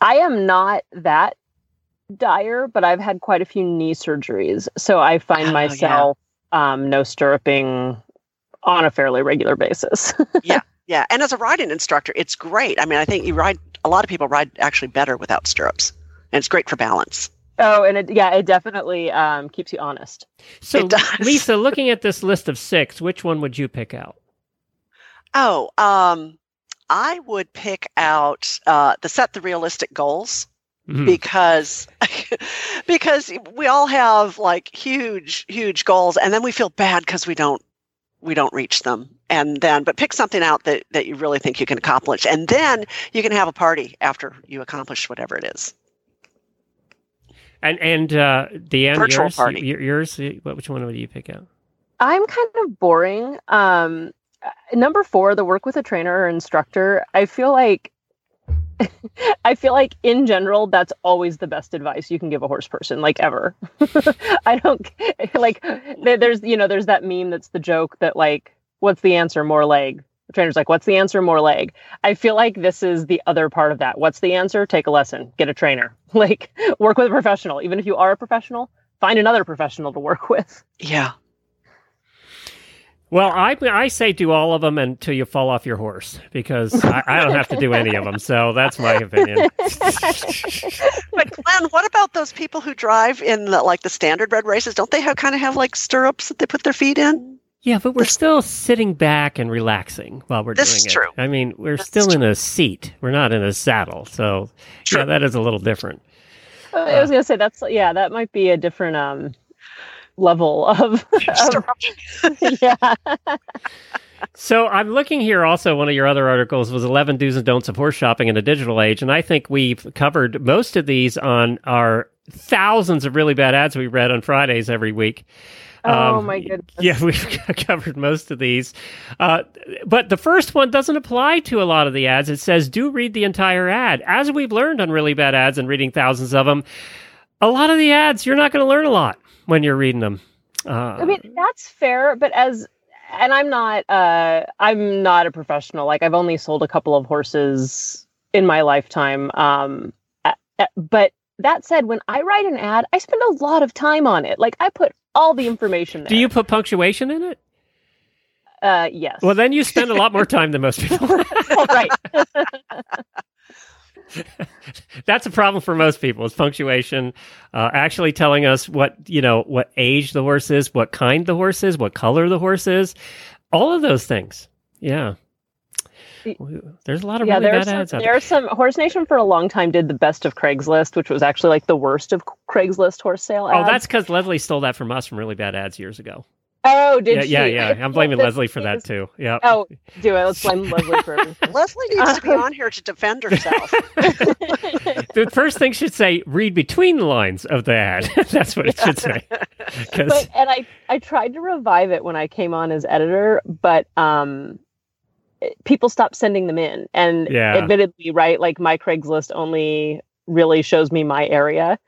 I am not that dire, but I've had quite a few knee surgeries. So I find Oh, yeah. Myself um, no stirruping on a fairly regular basis. Yeah. Yeah. And as a riding instructor, it's great. I mean, I think you ride, a lot of people ride actually better without stirrups. And it's great for balance. oh, and it, yeah, it definitely um, keeps you honest. So, It does. Lisa, looking at this list of six, which one would you pick out? Oh, um, I would pick out uh, the set the realistic goals. Mhm. because because we all have like huge huge goals and then we feel bad because we don't we don't reach them and then but pick something out that that you really think you can accomplish and then you can have a party after you accomplish whatever it is And and uh, DeAnn, Virtual yours, party. y- yours, what, which one would you pick out? I'm kind of boring. Um, uh, number four, the work with a trainer or instructor. I feel like, I feel like in general, that's always the best advice you can give a horse person, like ever. I don't like. There's you know, there's that meme that's the joke that like, what's the answer? More leg. The trainer's like, what's the answer? More leg. I feel like this is the other part of that. What's the answer? Take a lesson. Get a trainer. Like, work with a professional. Even if you are a professional, find another professional to work with. yeah Well, I I say do all of them until you fall off your horse because I, I don't have to do any of them. So that's my opinion. but glenn what about those people who drive in the, like the Standardbred races don't they have kind of have like stirrups that they put their feet in Yeah, but we're still sitting back and relaxing while we're This doing is it. true. I mean, we're This still in a seat. We're not in a saddle. So yeah, that is a little different. I was gonna say that's yeah, that might be a different um level of, of yeah. So I'm looking here also one of your other articles was 11 do's and don'ts of horse shopping in a digital age and I think we've covered most of these on our thousands of really bad ads we read on Fridays every week. Oh Um, my goodness. Yeah, we've covered most of these. Uh, but the first one doesn't apply to a lot of the ads. It says, do read the entire ad. As we've learned on really bad ads and reading thousands of them, a lot of the ads, you're not going to learn a lot when you're reading them. Uh, I mean that's fair, but as and I'm not uh I'm not a professional. Like I've only sold a couple of horses in my lifetime. Um but that said, when I write an ad, I spend a lot of time on it. Like I put all the information there. do you put punctuation in it? Uh, yes. Well, then you spend a lot more time than most people. Right. That's a problem for most people. Is punctuation uh, actually telling us what you know, what age the horse is, what kind the horse is, what color the horse is, all of those things. Yeah. There's a lot of yeah, really bad some, ads there are some Horse Nation for a long time did the best of Craigslist, which was actually like the worst of Craigslist horse sale Oh, that's because Leslie stole that from us from really bad ads years ago. Oh, did yeah, she? yeah, yeah. I'm blaming Leslie for that too. Yeah. Oh, do it. Let's blame Leslie for everything. Leslie needs to be on here to defend herself. the first thing should say read between the lines of the ad. That's what it should say. 'Cause- but and I I tried to revive it when I came on as editor, but um people stopped sending them in. And Yeah. admittedly, right, like my Craigslist only really shows me my area.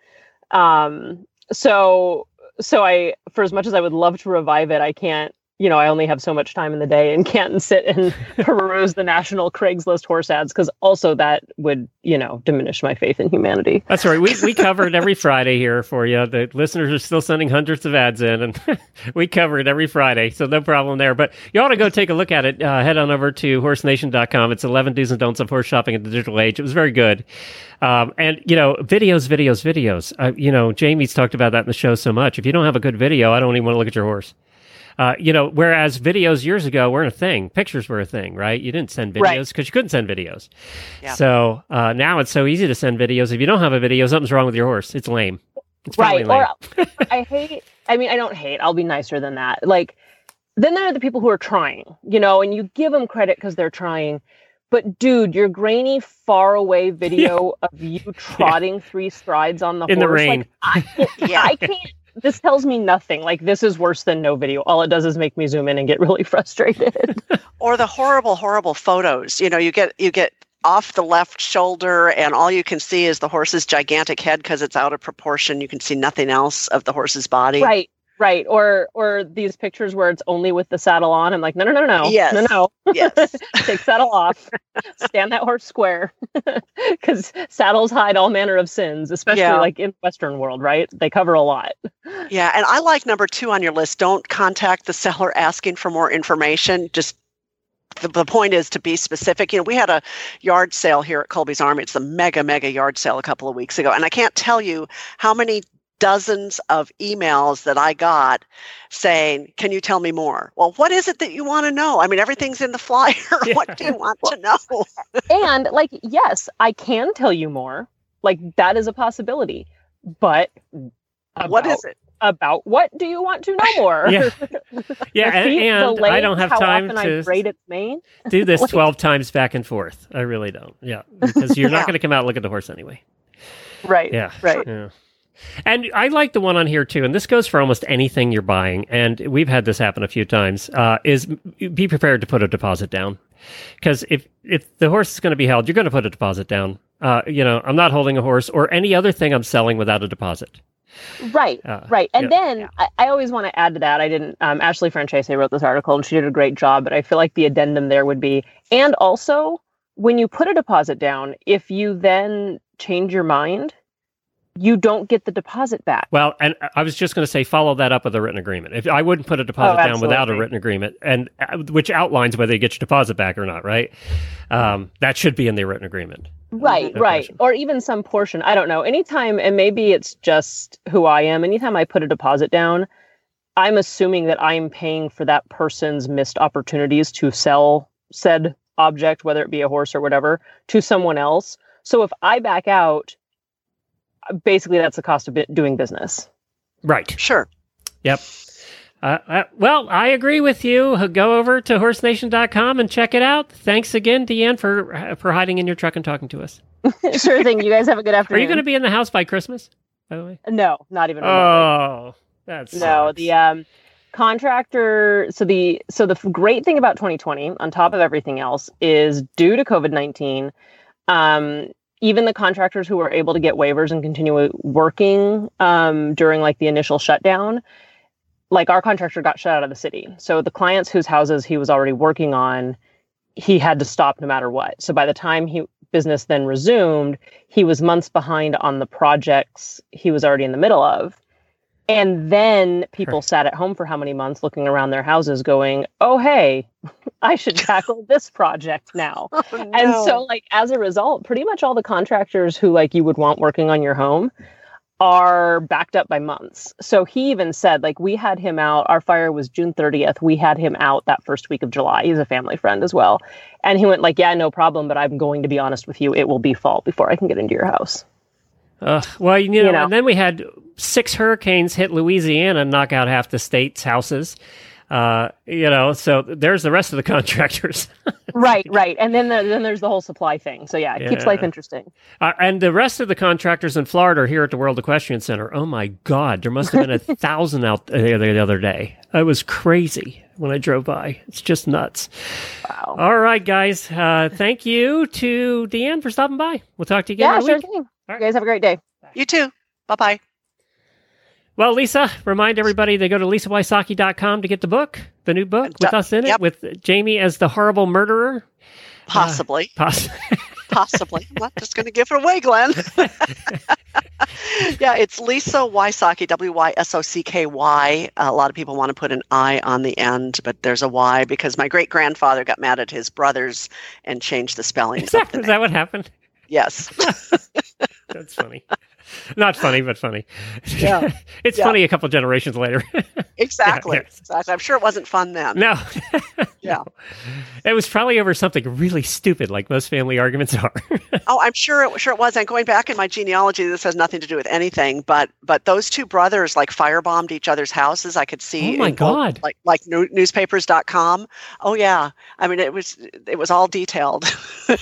Um so so I for as much as I would love to revive it, I can't you know, I only have so much time in the day and can't sit and peruse the national Craigslist horse ads because also that would, you know, diminish my faith in humanity. That's right. We we cover it every Friday here for you. The listeners are still sending hundreds of ads in, and we cover it every Friday, so no problem there. But you ought to go take a look at it. Uh, head on over to horsenation.com. It's 11 do's and don'ts of horse shopping in the digital age. It was very good. Um, and, you know, videos, videos, videos. Uh, you know, Jamie's talked about that in the show so much. If you don't have a good video, I don't even want to look at your horse. Uh, you know, whereas videos years ago weren't a thing, pictures were a thing, right? You didn't send videos because you couldn't send videos. Yeah. So uh, now it's so easy to send videos. If you don't have a video, something's wrong with your horse. It's lame. It's right lame. or i hate i mean i don't hate i'll be nicer than that like then there are the people who are trying you know and you give them credit because they're trying but dude your grainy far away video of you trotting three strides on the In the horse rain. like I, Yeah. I can't this tells me nothing. Like this is worse than no video. All it does is make me zoom in and get really frustrated. Or the horrible horrible photos. You know you get you get off the left shoulder and all you can see is the horse's gigantic head because it's out of proportion. You can see nothing else of the horse's body. Right right or or these pictures where it's only with the saddle on i'm like no no no no Yes. no no yes take saddle off stand that horse square because saddles hide all manner of sins especially Yeah. like in western world right they cover a lot yeah and i like number two on your list don't contact the seller asking for more information just the, the point is to be specific. You know, we had a yard sale here at Colby's Army. It's the mega, mega yard sale a couple of weeks ago. And I can't tell you how many dozens of emails that I got saying, Can you tell me more? Well, what is it that you want to know? I mean, everything's in the flyer. what do you want to know? and like yes i can tell you more like that is a possibility but what about- is it? about what do you want to know more Yeah. Yeah, The and, feet, and I don't have time to braid its mane do this Like- 12 times back and forth. I really don't. Yeah. Because you're not going to come out and look at the horse anyway. right Yeah. right Yeah. And I like the one on here too, and this goes for almost anything you're buying. And we've had this happen a few times. Uh, is be prepared to put a deposit down, because if if the horse is going to be held, you're going to put a deposit down. Uh, you know, I'm not holding a horse or any other thing I'm selling without a deposit. Right, Uh, right. And yeah. then I, I always want to add to that. I didn't. Um, Ashley Francese wrote this article, and she did a great job. But I feel like the addendum there would be, and also when you put a deposit down, if you then change your mind, you don't get the deposit back. Well, and I was just going to say, follow that up with a written agreement. If I wouldn't put a deposit Oh, down without a written agreement, and uh, which outlines whether you get your deposit back or not, right? Um, that should be in the written agreement. Right, No right. question. Or even some portion. I don't know. Anytime, and maybe it's just who I am, anytime I put a deposit down, I'm assuming that I'm paying for that person's missed opportunities to sell said object, whether it be a horse or whatever, to someone else. So if I back out, basically that's the cost of doing business. Right. Sure. Yep. Uh, uh, well, I agree with you. Go over to horsenation.com and check it out. Thanks again, DeAnn, for uh, for hiding in your truck and talking to us. sure thing. You guys have a good afternoon. Are you going to be in the house by Christmas? By the way. No, not even. remotely. Oh, that's No, the um, contractor. So the so the great thing about 2020, on top of everything else, is due to COVID 19. Um, even the contractors who were able to get waivers and continue working um, during like the initial shutdown, like our contractor got shut out of the city. So the clients whose houses he was already working on, he had to stop no matter what. So by the time he business then resumed, he was months behind on the projects he was already in the middle of And then people sat at home for how many months looking around their houses going, oh, hey, I should tackle this project now. Oh, And so, like, as a result, pretty much all the contractors who, like, you would want working on your home are backed up by months. So he even said, like, we had him out. Our fire was June 30th. We had him out that first week of July. He's a family friend as well. And he went, like, yeah, no problem. But I'm going to be honest with you. It will be fall before I can get into your house. Uh, well, you know, You know. and then we had six hurricanes hit Louisiana and knock out half the state's houses. Uh, you know, so there's the rest of the contractors. right, right. And then, the, then there's the whole supply thing. So, yeah, it keeps life interesting. Uh, and the rest of the contractors in Florida are here at the World Equestrian Center. Oh my God, there must have been a thousand out there the other day. It was crazy when I drove by. It's just nuts. Wow. All right, guys. Uh, thank you to DeAnn for stopping by. We'll talk to you again. Yeah, sure week. thing. right. You guys have a great day. You too. Bye bye. Well, Lisa, remind everybody to go to lisawysocky.com to get the book, the new book with us in it, yep. with Jamie as the horrible murderer. Uh, Possibly. Poss- Possibly. I'm not just going to give it away, Glenn. yeah, it's Lisa Wysocky, W Y S O C K Y. A lot of people want to put an I on the end, but there's a Y because my great grandfather got mad at his brothers and changed the spelling. is, that, is that what happened? Yes. That's funny. Not funny, but funny. Yeah. it's Yeah. funny a couple generations later. exactly. yes. Exactly. I'm sure it wasn't fun then. no. Yeah. It was probably over something really stupid, like most family arguments are. Oh, I'm sure it sure it was. And going back in my genealogy, this has nothing to do with anything, but but those two brothers like firebombed each other's houses. I could see. Oh, my both, God. Like like new, newspapers.com. Oh yeah. I mean, it was it was all detailed.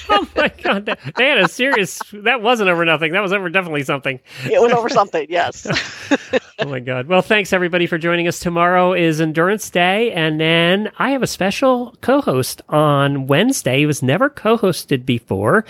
oh my god, they had a serious. That wasn't over nothing. That was over definitely something. It was over something. Yes. Oh my god. Well, thanks everybody for joining us. Tomorrow is Endurance Day, and then I have a special co-host on Wednesday who was never co-hosted before.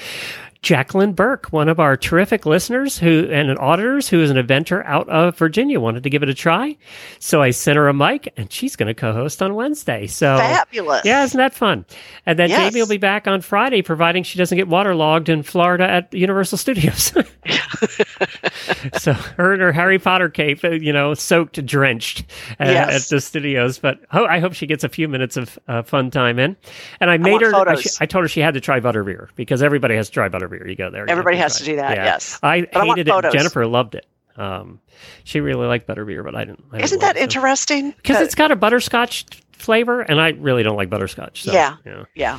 Jacqueline Burke, one of our terrific listeners who and an auditors who is an eventer out of Virginia, wanted to give it a try. So I sent her a mic and she's going to co-host on Wednesday. So Fabulous. Yeah, isn't that fun? And then Yes. Jamie will be back on Friday, providing she doesn't get waterlogged in Florida at Universal Studios. so her and her Harry Potter cape, uh, you know, soaked, drenched uh, Yes. at the studios. But ho- I hope she gets a few minutes of uh, fun time in. And I made want her. I, sh- I told her she had to try butterbeer because everybody has to try butterbeer. You go there. you Everybody has to do that, Yeah. yes. I But I hated it. photos. Jennifer loved it. Um, she really liked butterbeer, but I didn't. I didn't Isn't that it, so- interesting? because it's got a butterscotch flavor, and I really don't like butterscotch. So, Yeah. yeah. yeah.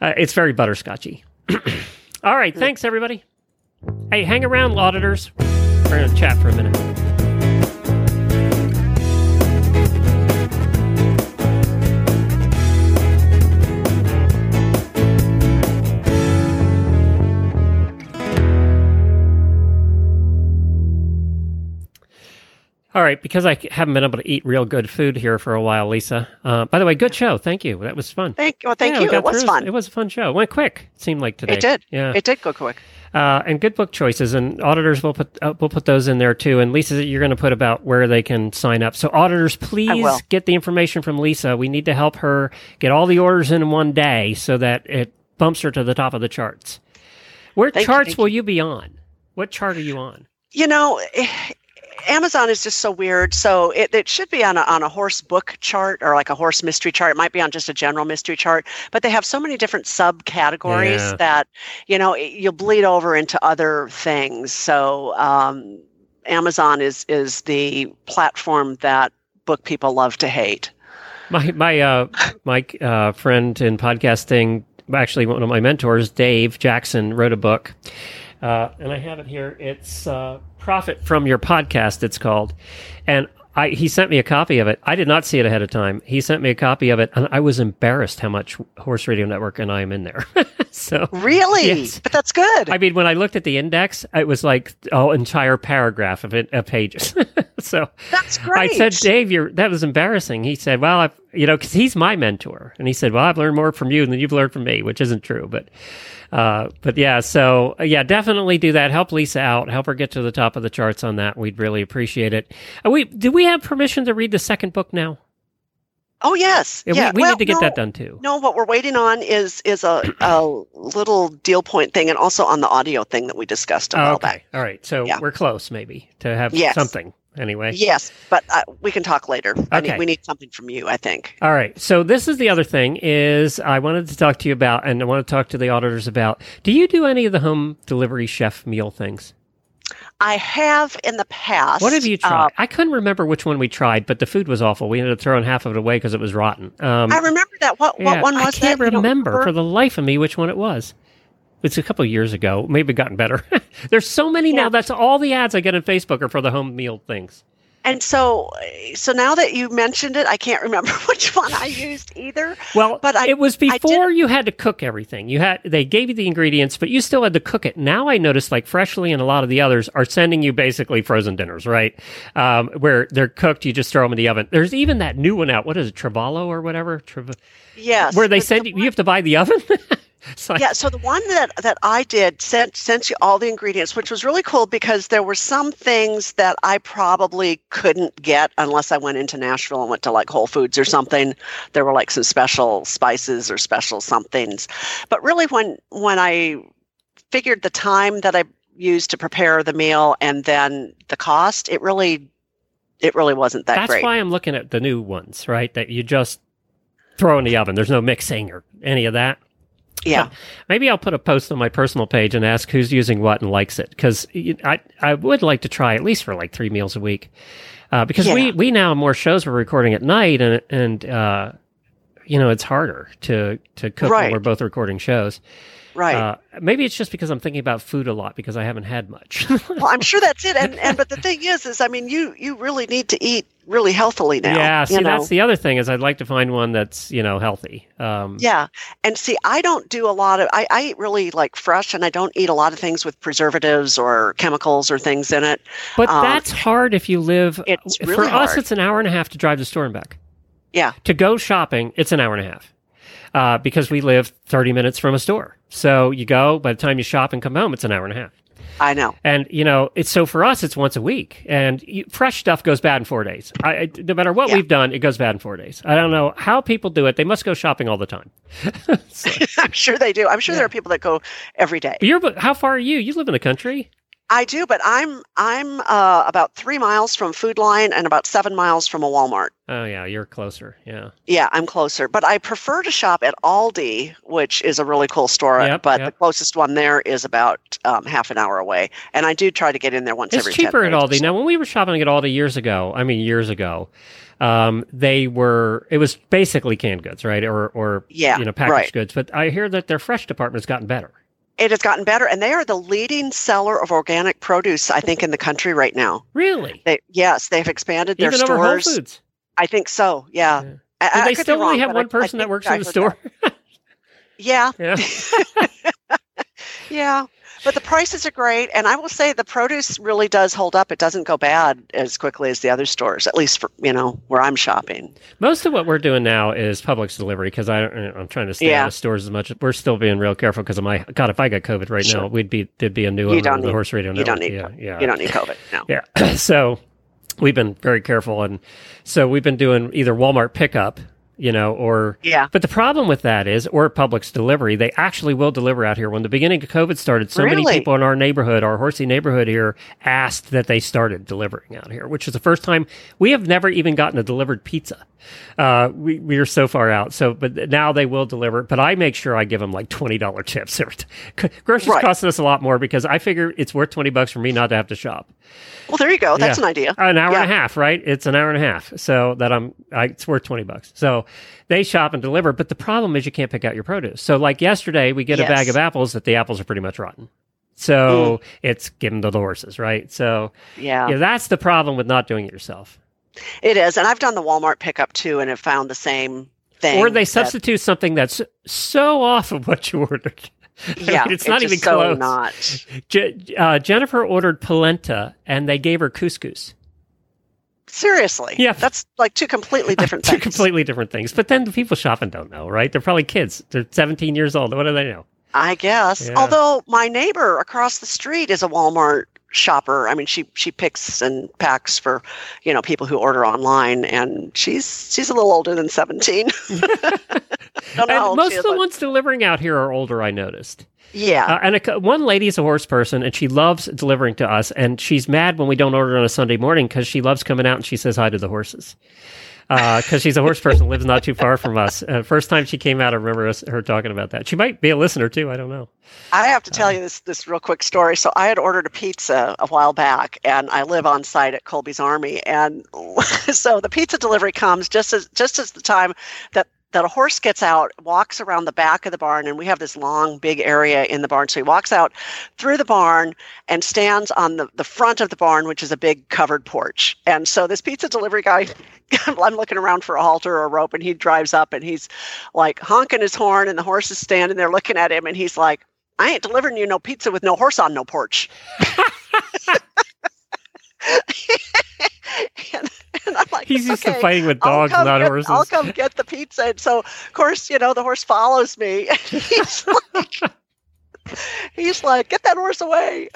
Uh, it's very butterscotchy. All right, thanks everybody. Hey, hang around, auditors. We're gonna chat for a minute. All right, because I haven't been able to eat real good food here for a while, Lisa. Uh, by the way, good show. Thank you. That was fun. Thank well, thank Yeah, you. It was through- fun. It was a fun show. It went quick. It seemed like today. It did. Yeah. It did go quick. uh, and good book choices, and auditors will put uh, will put those in there too. And Lisa, you're going to put about where they can sign up. So auditors, please get the information from Lisa. We need to help her get all the orders in one day so that it bumps her to the top of the charts. Where Thank charts thank will you be on? What chart are you on? You know, Amazon is just so weird. So it, it should be on a, on a horse book chart or like a horse mystery chart. It might be on just a general mystery chart, but they have so many different subcategories Yeah. that, you know, it- you'll bleed over into other things. So um, Amazon is, is the platform that book people love to hate. My my uh my uh, friend in podcasting, actually one of my mentors, Dave Jackson, wrote a book, uh, and I have it here. It's uh, "Profit from Your Podcast." It's called, and I he sent me a copy of it. I did not see it ahead of time. He sent me a copy of it, and I was embarrassed how much Horse Radio Network and I am in there. so Really? Yes. But that's good. I mean, when I looked at the index, it was like oh, entire paragraph of it of pages. so that's great. I said, Dave, you're, that was embarrassing. He said, well, I've, you know, because he's my mentor. And he said, well, I've learned more from you than you've learned from me, which isn't true. But, uh, but yeah, so uh, yeah, definitely do that. Help Lisa out. Help her get to the top of the charts on that. We'd really appreciate it. Uh, we, do we have permission to read the second book now? oh, yes. Yeah, yeah. we, we Well, need to get no. that done too. No, what we're waiting on is is a, a little deal point thing, and also on the audio thing that we discussed a Oh, while okay. back. All right. So Yeah. we're close, maybe, to have Yes. something. Anyway. Yes, but uh, we can talk later. I Okay. need, we need something from you, I think. All right. So this is the other thing is I wanted to talk to you about, and I want to talk to the auditors about. Do you do any of the home delivery chef meal things? I have in the past. What have you uh, tried? I couldn't remember which one we tried, but the food was awful. We ended up throwing half of it away because it was rotten. Um, I remember that. What yeah, what one was I can't don't remember for the life of me which one it was. It's a couple of years ago. Maybe gotten better. There's so many now. That's all the ads I get on Facebook are for the home meal things. And so, so now that you mentioned it, I can't remember which one I used either. Well, But I- it was before you had to cook everything. You had they gave you the ingredients, but you still had to cook it. Now I noticed like Freshly and a lot of the others are sending you basically frozen dinners, right? Um, where they're cooked, you just throw them in the oven. There's even that new one out. What is it, Tovala or whatever? Trev- Yes, where they send the you, you have to buy the oven. Like- Yeah, so the one that that I did sent sent you all the ingredients, which was really cool because there were some things that I probably couldn't get unless I went into Nashville and went to like Whole Foods or something. There were like some special spices or special somethings. But really when when I figured the time that I used to prepare the meal and then the cost, it really it really wasn't that great. That's great. why I'm looking at the new ones, right? That you just throw in the oven. There's no mixing or any of that. Yeah. Maybe I'll put a post on my personal page and ask who's using what and likes it because I I would like to try at least for like three meals a week uh, because we Yeah. we now have more shows we're recording at night and and uh, you know it's harder to to cook when we're both recording shows. Right. Uh, maybe it's just because I'm thinking about food a lot because I haven't had much. well, I'm sure that's it. And and but the thing is is I mean you you really need to eat really healthily now. yeah, see you know? that's the other thing is I'd like to find one that's you know healthy. Um, Yeah. And see, I don't do a lot of, I, I eat really like fresh and I don't eat a lot of things with preservatives or chemicals or things in it. But Um, that's hard if you live. it's really for really us, hard. it's an hour and a half to drive to the store and back. Yeah. To go shopping, it's an hour and a half uh, because we live 30 minutes from a store. So you go, by the time you shop and come home, it's an hour and a half. I know. And, you know, it's so for us, it's once a week. And you, fresh stuff goes bad in four days. I, I, no matter what Yeah. we've done, it goes bad in four days. I don't know how people do it. They must go shopping all the time. So- I'm sure they do. I'm sure Yeah. there are people that go every day. but you're, how far are you? You live in the country? I do, but I'm I'm uh, about three miles from Food Lion and about seven miles from a Walmart. Oh, yeah, you're closer. Yeah. Yeah, I'm closer, but I prefer to shop at Aldi, which is a really cool store. Yep, but yep. the closest one there is about um, half an hour away, and I do try to get in there once It's every. 10 cheaper at Aldi. Now, when we were shopping at Aldi years ago, I mean years ago, um, they were it was basically canned goods, right, or or Yeah, you know packaged right. goods. But I hear that their fresh department's gotten better. It has gotten better, and they are the leading seller of organic produce, I think, in the country right now. Really, They, yes, they've expanded their even over Whole. Foods. I think so. Yeah. Yeah. I- they still only wrong, have one I person that works in the store? Yeah, yeah. yeah. But the prices are great, and I will say the produce really does hold up. It doesn't go bad as quickly as the other stores, at least for you know where I'm shopping. Most of what we're doing now is Publix delivery because I I'm trying to stay Yeah. out of stores as much. We're still being real careful because of my God. If I got COVID right now, we'd be there'd be a new You don't of the horse radio You don't need. yeah, yeah. You don't need COVID. No. Yeah. so we've been very careful. And so we've been doing either Walmart pickup, you know, or. Yeah. But the problem with that is, or Publix delivery, they actually will deliver out here. When the beginning of COVID started, so many people in our neighborhood, our horsey neighborhood here, asked that they started delivering out here, which is the first time we have never even gotten a delivered pizza. Uh, we, we are so far out. So, but now they will deliver. But I make sure I give them like $20 tips every. Groceries Right. cost us a lot more because I figure it's worth 20 bucks for me not to have to shop. Well, there you go. That's Yeah. an idea. An hour Yeah. and a half, right? It's an hour and a half. So that I'm, I, it's worth 20 bucks. So they shop and deliver. But the problem is you can't pick out your produce. So like yesterday, we get a bag of apples that the apples are pretty much rotten. So mm. it's given to the horses, right? So Yeah. yeah, that's the problem with not doing it yourself. It is, and I've done the Walmart pickup too, and have found the same thing. Or they substitute something that's so off of what you ordered. I mean, Yeah, it's not even so close. Not. Je- uh, Jennifer ordered polenta and they gave her couscous. Seriously. Yeah. That's like two completely different Two things. completely different things. But then the people shopping don't know, right? They're probably kids. They're 17 years old. What do they know? I guess. Yeah. Although my neighbor across the street is a Walmart shopper. I mean, she she picks and packs for, you know, people who order online, and she's she's a little older than seventeen. Don't know how And most of the ones delivering out here are older. I noticed. yeah, Uh, and a, one lady's a horse person, and she loves delivering to us. And she's mad when we don't order on a Sunday morning because she loves coming out and she says hi to the horses. Because she's a horse person, lives not too far from us. Uh, first time she came out, I remember us, her talking about that. She might be a listener too. I don't know. I have to tell you this this real quick story. So I had ordered a pizza a while back, and I live on site at Colby's Army, and so the pizza delivery comes just as just as the time that that a horse gets out, walks around the back of the barn, and we have this long, big area in the barn. So he walks out through the barn and stands on the, the front of the barn, which is a big covered porch. And so this pizza delivery guy, I'm looking around for a halter or a rope, and he drives up and he's like honking his horn, and the horse is standing there looking at him, and he's like, I ain't delivering you no pizza with no horse on no porch. and, and I'm like, He's used to "Okay, fighting with dogs, not get- horses. I'll come get the pizza. And so, of course, you know, the horse follows me. And he's like, he's like, get that horse away.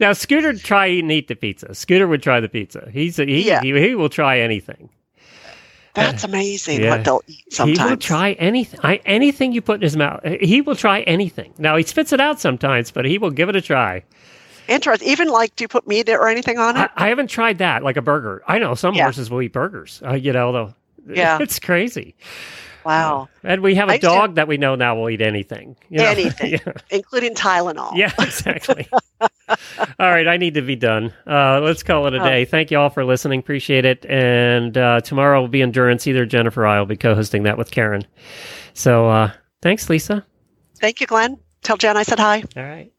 Now, Scooter would try and eat the pizza. Scooter would try the pizza. He's a, he, Yeah. he he will try anything. That's amazing Yeah. what they'll eat sometimes. He will try anything. I, anything you put in his mouth. He will try anything. Now he spits it out sometimes, but he will give it a try. Interesting. Even like, do you put meat or anything on it? I haven't tried that, like a burger. I know some Yeah. horses will eat burgers. Uh, you know, though. Yeah. it's crazy. wow. And we have I a to- dog that we know now will eat anything. you know? Anything. yeah. Including Tylenol. Yeah, exactly. all right, I need to be done. Uh, let's call it a Oh. day. Thank you all for listening. Appreciate it. And uh, tomorrow will be endurance. Either Jennifer or I will be co-hosting that with Karen. So uh, thanks, Lisa. Thank you, Glenn. Tell Jen I said hi. All right.